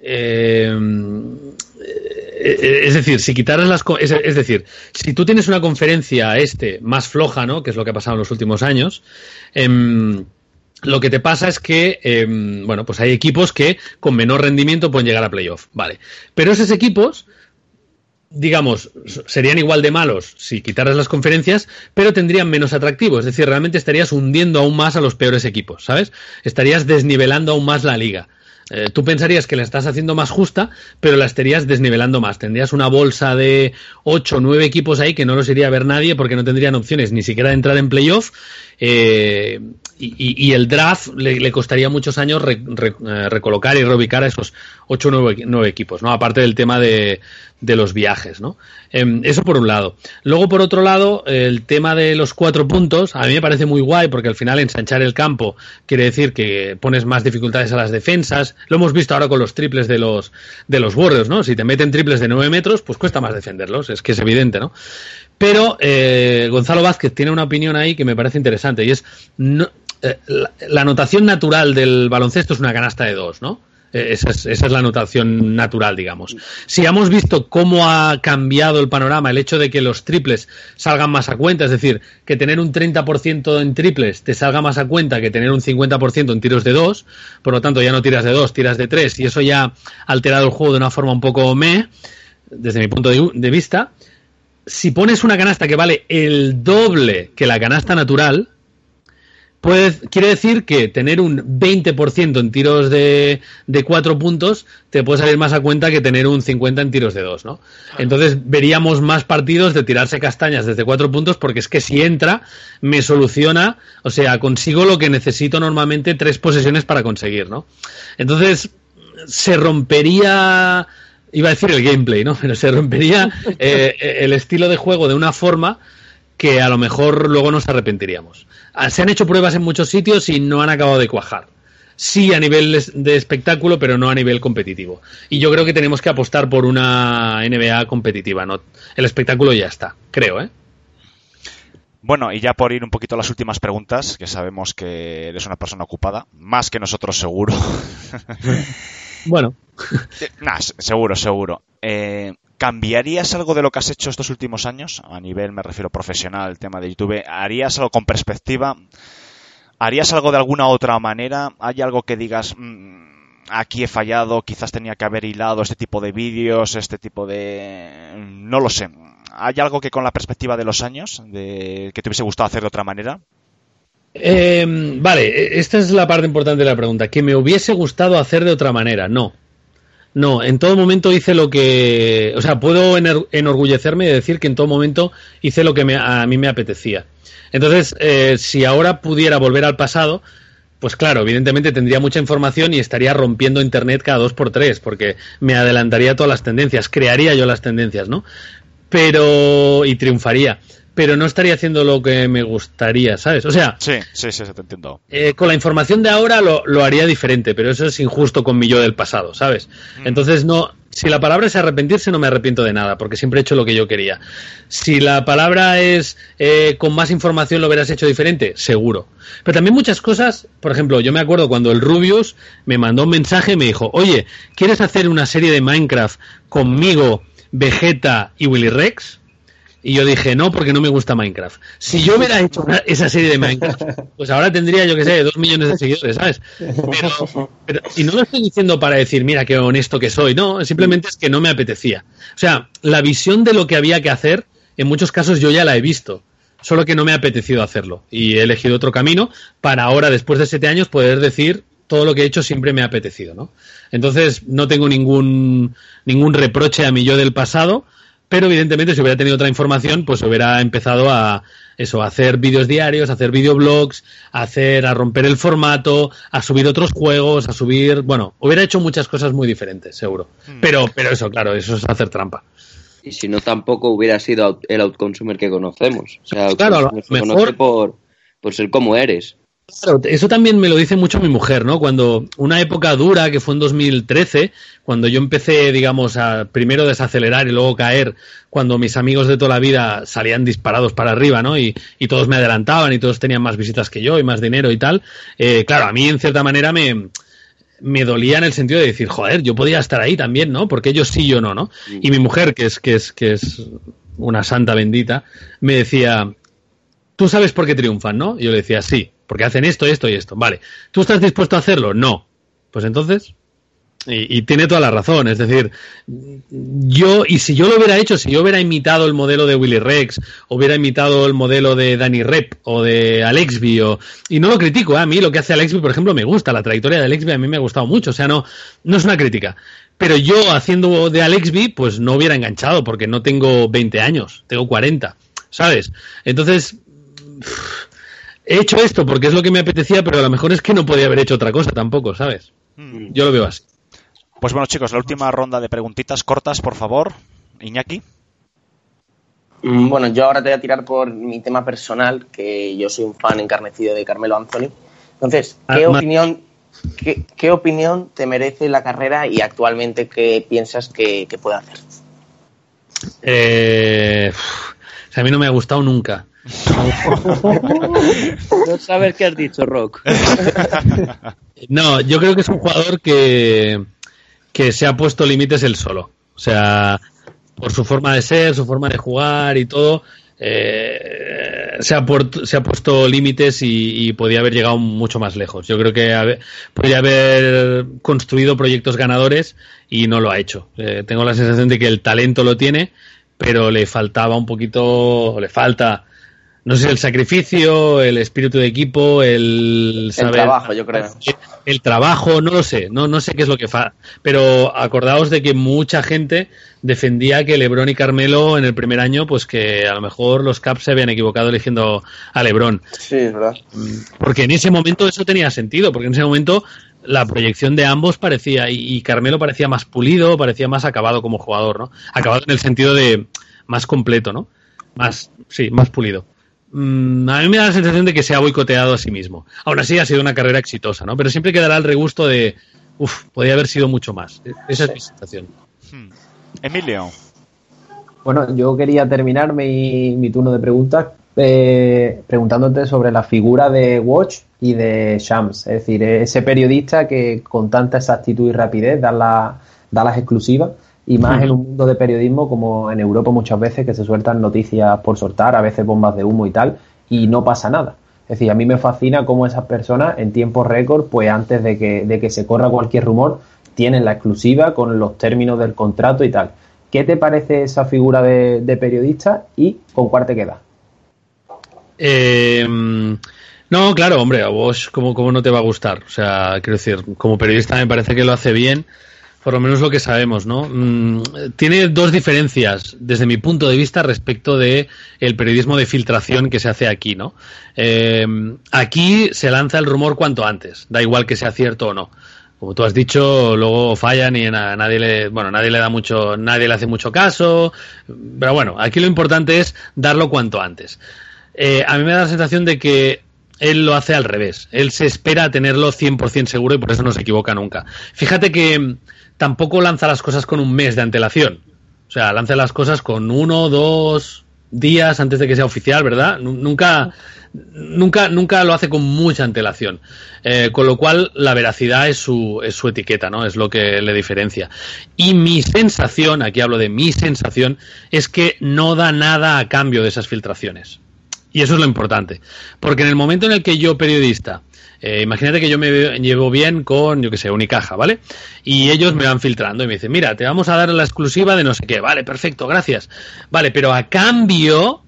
B: eh, eh, es decir, si quitaras las. Es, decir, si tú tienes una conferencia este más floja, ¿no? Que es lo que ha pasado en los últimos años. Em, lo que te pasa es que, em, bueno, pues hay equipos que con menor rendimiento pueden llegar a playoff, vale. Pero esos equipos, digamos, serían igual de malos si quitaras las conferencias, pero tendrían menos atractivo. Es decir, realmente estarías hundiendo aún más a los peores equipos, ¿sabes? Estarías desnivelando aún más la liga. Eh, tú pensarías que la estás haciendo más justa, pero la estarías desnivelando más. Tendrías una bolsa de 8 o 9 equipos ahí que no los iría a ver nadie porque no tendrían opciones ni siquiera de entrar en playoff. Eh, y, el draft le, costaría muchos años eh, recolocar y reubicar a esos 8 o 9, equipos, ¿no? Aparte del tema de, los viajes, ¿no? Em, eso por un lado. Luego, por otro lado, el tema de los cuatro puntos, a mí me parece muy guay porque al final ensanchar el campo quiere decir que pones más dificultades a las defensas. Lo hemos visto ahora con los triples de los, de los Warriors, ¿no? Si te meten triples de 9 metros, pues cuesta más defenderlos, es que es evidente, ¿no? Pero eh, Gonzalo Vázquez tiene una opinión ahí que me parece interesante y es eh, la, anotación natural del baloncesto es una canasta de dos, ¿no? Eh, esa es, esa es, la anotación natural, digamos. Si hemos visto cómo ha cambiado el panorama, el hecho de que los triples salgan más a cuenta, es decir, que tener un 30% en triples te salga más a cuenta que tener un 50% en tiros de dos, por lo tanto ya no tiras de dos, tiras de tres, y eso ya ha alterado el juego de una forma un poco me, desde mi punto de vista. Si pones una canasta que vale el doble que la canasta natural, quiere decir que tener un 20% en tiros de, de cuatro puntos te puede salir más a cuenta que tener un 50 en tiros de dos, ¿no? Entonces veríamos más partidos de tirarse castañas desde cuatro puntos porque es que si entra me soluciona, o sea, consigo lo que necesito normalmente tres posesiones para conseguir, ¿no? Entonces se rompería, iba a decir el gameplay, ¿no? (laughs) Pero se rompería (laughs) eh, el estilo de juego de una forma que a lo mejor luego nos arrepentiríamos. Ah, se han hecho pruebas en muchos sitios y no han acabado de cuajar. Sí a nivel de espectáculo, pero no a nivel competitivo. Y yo creo que tenemos que apostar por una NBA competitiva. ¿no? El espectáculo ya está, creo, ¿eh?
A: Bueno, y ya por ir un poquito a las últimas preguntas, que sabemos que eres una persona ocupada, más que nosotros seguro.
B: bueno. (laughs)
A: Eh, nah, seguro, seguro. Eh, ¿Cambiarías algo de lo que has hecho estos últimos años? A nivel, me refiero profesional, tema de YouTube. ¿Harías algo con perspectiva? ¿Harías algo de alguna otra manera? ¿Hay algo que digas, mm, aquí he fallado, quizás tenía que haber hilado este tipo de vídeos, este tipo de... No lo sé. ¿Hay algo que con la perspectiva de los años, de que te hubiese gustado hacer de otra manera?
B: Eh, vale, esta es la parte importante de la pregunta. Que me hubiese gustado hacer de otra manera, no. No, en todo momento hice lo que. O sea, puedo enorgullecerme de decir que en todo momento hice lo que a mí me apetecía. Entonces, eh, si ahora pudiera volver al pasado, pues claro, evidentemente tendría mucha información y estaría rompiendo Internet cada dos por tres, porque me adelantaría todas las tendencias, crearía yo las tendencias, ¿no? Pero. y triunfaría pero no estaría haciendo lo que me gustaría, ¿sabes? O sea,
A: sí, sí, sí, te entiendo.
B: Eh, con la información de ahora lo, lo, haría diferente, pero eso es injusto con mi yo del pasado, ¿sabes? Mm. Entonces no, si la palabra es arrepentirse, no me arrepiento de nada, porque siempre he hecho lo que yo quería. Si la palabra es eh, con más información lo hubieras hecho diferente, seguro. Pero también muchas cosas, por ejemplo, yo me acuerdo cuando el Rubius me mandó un mensaje y me dijo, oye, ¿quieres hacer una serie de Minecraft conmigo, Vegeta y Willy Rex? Y yo dije, no, porque no me gusta Minecraft. Si yo hubiera hecho esa serie de Minecraft, (laughs) pues ahora tendría, yo que sé, dos millones de seguidores, ¿sabes? Pero, y no lo estoy diciendo para decir, mira qué honesto que soy, no, simplemente es que no me apetecía. O sea, la visión de lo que había que hacer, en muchos casos yo ya la he visto, solo que no me ha apetecido hacerlo. Y he elegido otro camino para ahora, después de siete años, poder decir todo lo que he hecho siempre me ha apetecido, ¿no? Entonces, no tengo ningún, ningún reproche a mi yo del pasado pero evidentemente si hubiera tenido otra información, pues hubiera empezado a eso, a hacer vídeos diarios, a hacer videoblogs, a hacer, a romper el formato, a subir otros juegos, a subir, bueno, hubiera hecho muchas cosas muy diferentes, seguro. Hmm. Pero, pero eso, claro, eso es hacer trampa.
E: Y si no, tampoco hubiera sido el outconsumer que conocemos. O sea,
B: claro, mejor
E: por, por ser como eres.
B: Claro, eso también me lo dice mucho mi mujer, ¿no? Cuando una época dura, que fue en 2013, cuando yo empecé, digamos, a primero desacelerar y luego caer, cuando mis amigos de toda la vida salían disparados para arriba, ¿no? Y, todos me adelantaban y todos tenían más visitas que yo y más dinero y tal. Eh, claro, a mí en cierta manera me, me dolía en el sentido de decir, joder, yo podía estar ahí también, ¿no? Porque ellos sí, yo no, ¿no? Y mi mujer, que es, que es, que es una santa bendita, me decía, tú sabes por qué triunfan, ¿no? Y yo le decía, sí, porque hacen esto, esto y esto. Vale, ¿tú estás dispuesto a hacerlo? No. Pues entonces, y, tiene toda la razón, es decir, yo, y si yo lo hubiera hecho, si yo hubiera imitado el modelo de Willy Rex, hubiera imitado el modelo de Danny Rep o de Alexby, o, y no lo critico, ¿eh? a mí lo que hace Alexby, por ejemplo, me gusta, la trayectoria de Alexby a mí me ha gustado mucho, o sea, no, no es una crítica. Pero yo haciendo de Alexby, pues no hubiera enganchado, porque no tengo 20 años, tengo 40, ¿sabes? Entonces, he hecho esto porque es lo que me apetecía, pero a lo mejor es que no podía haber hecho otra cosa tampoco, ¿sabes? Hmm. Yo lo veo así.
A: Pues bueno, chicos, la última ronda de preguntitas cortas, por favor. Iñaki.
D: Mm, bueno, yo ahora te voy a tirar por mi tema personal, que yo soy un fan encarnecido de Carmelo Anthony. Entonces, ¿qué ah, opinión, qué, opinión te merece la carrera y actualmente qué piensas que, puede hacer?
B: Eh, a mí no me ha gustado nunca. (laughs)
E: no sabes qué has dicho, Rock. (laughs)
B: no, yo creo que es un jugador que, que se ha puesto límites él solo. O sea, por su forma de ser, su forma de jugar y todo, eh, se, ha se, ha puesto límites y, podía haber llegado mucho más lejos. Yo creo que podría haber construido proyectos ganadores y no lo ha hecho. Eh, tengo la sensación de que el talento lo tiene, pero le faltaba un poquito, le falta no sé, el sacrificio, el espíritu de equipo, el
D: saber, El trabajo, yo creo.
B: El trabajo, no lo sé, no, no sé qué es lo que fa. Pero acordaos de que mucha gente defendía que Lebron y Carmelo en el primer año, pues que a lo mejor los Caps se habían equivocado eligiendo a Lebron.
D: Sí, es verdad.
B: Porque en ese momento eso tenía sentido, porque en ese momento la proyección de ambos parecía, y, y Carmelo parecía más pulido, parecía más acabado como jugador, ¿no? Acabado en el sentido de más completo, ¿no? Más, sí, más pulido. Mm, a mí me da la sensación de que se ha boicoteado a sí mismo. Aún así ha sido una carrera exitosa, ¿no? Pero siempre quedará el regusto de, uff, podría haber sido mucho más. Esa es mi sensación. Hmm.
A: Emilio.
C: Bueno, yo quería terminar mi, mi turno de preguntas eh, preguntándote sobre la figura de Watch y de Shams. Es decir, ese periodista que con tanta exactitud y rapidez da, la, da las exclusivas y más en un mundo de periodismo como en Europa muchas veces que se sueltan noticias por soltar, a veces bombas de humo y tal, y no pasa nada. Es decir, a mí me fascina cómo esas personas en tiempo récord, pues antes de que, de que se corra cualquier rumor, tienen la exclusiva con los términos del contrato y tal. ¿Qué te parece esa figura de, periodista y con cuál te queda?
B: Eh, no, claro, hombre, a vos, ¿cómo, ¿cómo no te va a gustar? O sea, quiero decir, como periodista me parece que lo hace bien por lo menos lo que sabemos, ¿no? Mm, tiene dos diferencias desde mi punto de vista respecto de el periodismo de filtración que se hace aquí, ¿no? Eh, aquí se lanza el rumor cuanto antes, da igual que sea cierto o no. Como tú has dicho, luego fallan y nadie le, bueno, nadie le da mucho, nadie le hace mucho caso. Pero bueno, aquí lo importante es darlo cuanto antes. Eh, a mí me da la sensación de que él lo hace al revés. Él se espera a tenerlo 100% seguro y por eso no se equivoca nunca. Fíjate que tampoco lanza las cosas con un mes de antelación. O sea, lanza las cosas con uno, dos días antes de que sea oficial, ¿verdad? Nunca, nunca, nunca lo hace con mucha antelación. Eh, con lo cual, la veracidad es su, es su etiqueta, ¿no? Es lo que le diferencia. Y mi sensación, aquí hablo de mi sensación, es que no da nada a cambio de esas filtraciones. Y eso es lo importante. Porque en el momento en el que yo, periodista, eh, imagínate que yo me llevo bien con, yo que sé, Unicaja, ¿vale? Y ellos me van filtrando y me dicen, mira, te vamos a dar la exclusiva de no sé qué. Vale, perfecto, gracias. Vale, pero a cambio,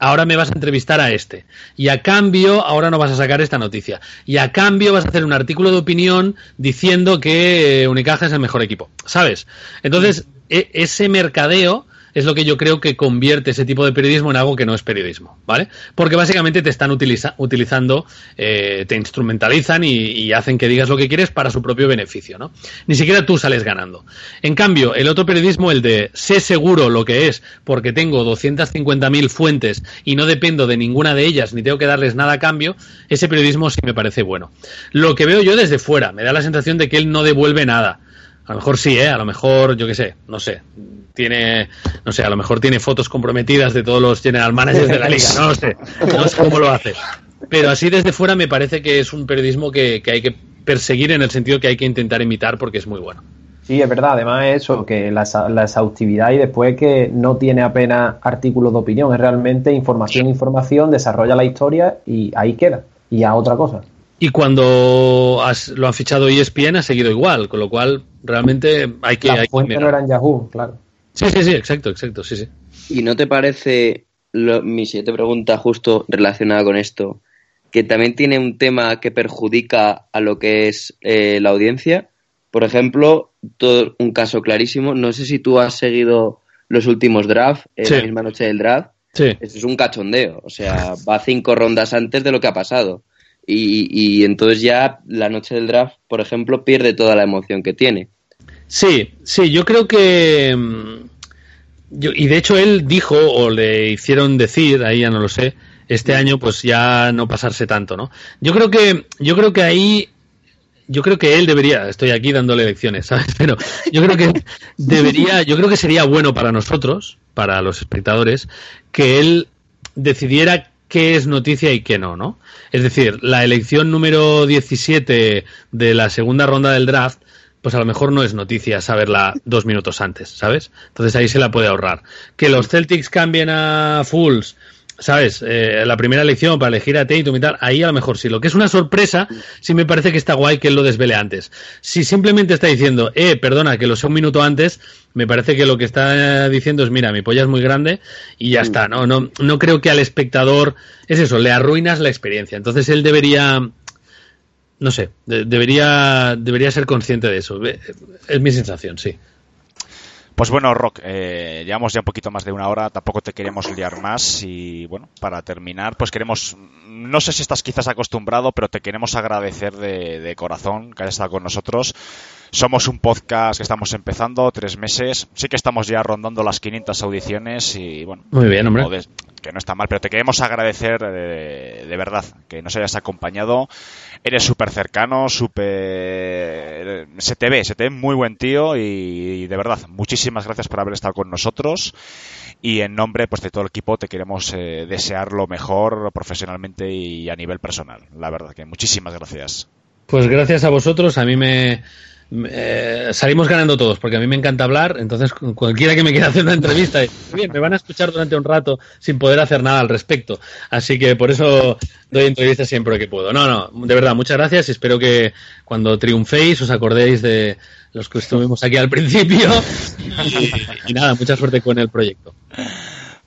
B: ahora me vas a entrevistar a este. Y a cambio, ahora no vas a sacar esta noticia. Y a cambio vas a hacer un artículo de opinión diciendo que Unicaja es el mejor equipo. ¿Sabes? Entonces, e-, ese mercadeo es lo que yo creo que convierte ese tipo de periodismo en algo que no es periodismo, ¿vale? Porque básicamente te están utilizando, eh, te instrumentalizan y, hacen que digas lo que quieres para su propio beneficio, ¿no? Ni siquiera tú sales ganando. En cambio, el otro periodismo, el de sé seguro lo que es porque tengo 250.000 fuentes y no dependo de ninguna de ellas ni tengo que darles nada a cambio, ese periodismo sí me parece bueno. Lo que veo yo desde fuera, me da la sensación de que él no devuelve nada. A lo mejor sí, ¿eh? A lo mejor, yo qué sé, no sé tiene, no sé, a lo mejor tiene fotos comprometidas de todos los general managers de la liga, no lo sé, no sé cómo lo hace. Pero así desde fuera me parece que es un periodismo que, hay que perseguir en el sentido que hay que intentar imitar porque es muy bueno.
C: Sí, es verdad. Además, eso, que la, la, exhaustividad y después que no tiene apenas artículos de opinión, es realmente información, información, desarrolla la historia y ahí queda. Y a otra cosa.
B: Y cuando lo han fichado ESPN ha seguido igual, con lo cual realmente hay que.
C: La
B: fuente
C: no era en Yahoo, claro.
B: Sí, sí, sí, exacto, exacto, sí, sí.
E: ¿Y no te parece mi siguiente pregunta justo relacionada con esto, que también tiene un tema que perjudica a lo que es eh, la audiencia? Por ejemplo, todo un caso clarísimo, no sé si tú has seguido los últimos drafts, en la misma noche del draft.
B: Sí.
E: Esto es un cachondeo, o sea, va cinco rondas antes de lo que ha pasado. Y, y entonces ya la noche del draft, por ejemplo, pierde toda la emoción que tiene.
B: Sí, sí, yo creo que... Mm, y de hecho él dijo, o le hicieron decir, ahí ya no lo sé, este año pues ya no pasarse tanto, ¿no? Yo creo que, yo creo que ahí yo creo que él debería, estoy aquí dándole lecciones, (laughs) ¿sabes? Pero yo creo que debería, yo creo que sería bueno para nosotros, para los espectadores, que él decidiera qué es noticia y qué no, ¿no? Es decir, la elección número 17 de la segunda ronda del draft, pues a lo mejor no es noticia saberla dos minutos antes, ¿sabes? Entonces ahí se la puede ahorrar. Que los Celtics cambien a Fools ¿sabes? Eh, la primera elección para elegir a Tatum y tal, ahí a lo mejor sí. Lo que es una sorpresa, sí me parece que está guay que él lo desvele antes. Si simplemente está diciendo, eh, perdona, que lo sé un minuto antes, me parece que lo que está diciendo es, mira, mi polla es muy grande y ya está. No, no, no creo que al espectador, es eso, le arruinas la experiencia. Entonces él debería, no sé, debería, debería ser consciente de eso. Es mi sensación, sí.
A: Pues bueno, Rock, eh, llevamos ya un poquito más de una hora, tampoco te queremos liar más y bueno, para terminar, pues queremos, no sé si estás quizás acostumbrado, pero te queremos agradecer de, de corazón que hayas estado con nosotros. Somos un podcast que estamos empezando, tres meses, sí que estamos ya rondando las 500 audiciones y bueno,
B: muy bien, hombre.
A: que no está mal, pero te queremos agradecer de, de verdad que nos hayas acompañado eres súper cercano, súper... Se te ve, se te ve muy buen tío y, de verdad, muchísimas gracias por haber estado con nosotros y en nombre pues de todo el equipo te queremos eh, desear lo mejor profesionalmente y a nivel personal. La verdad que muchísimas gracias.
B: Pues gracias a vosotros, a mí me, eh, salimos ganando todos, porque a mí me encanta hablar, entonces cualquiera que me quiera hacer una entrevista, bien, me van a escuchar durante un rato sin poder hacer nada al respecto. Así que por eso doy entrevistas siempre que puedo. No, no, de verdad, muchas gracias espero que cuando triunféis os acordéis de los que estuvimos aquí al principio. y nada, mucha suerte con el proyecto.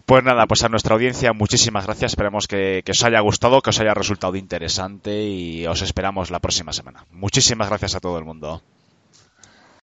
A: Pues nada, pues a nuestra audiencia muchísimas gracias. Esperemos que, os haya gustado, que os haya resultado interesante y os esperamos la próxima semana. Muchísimas gracias a todo el mundo.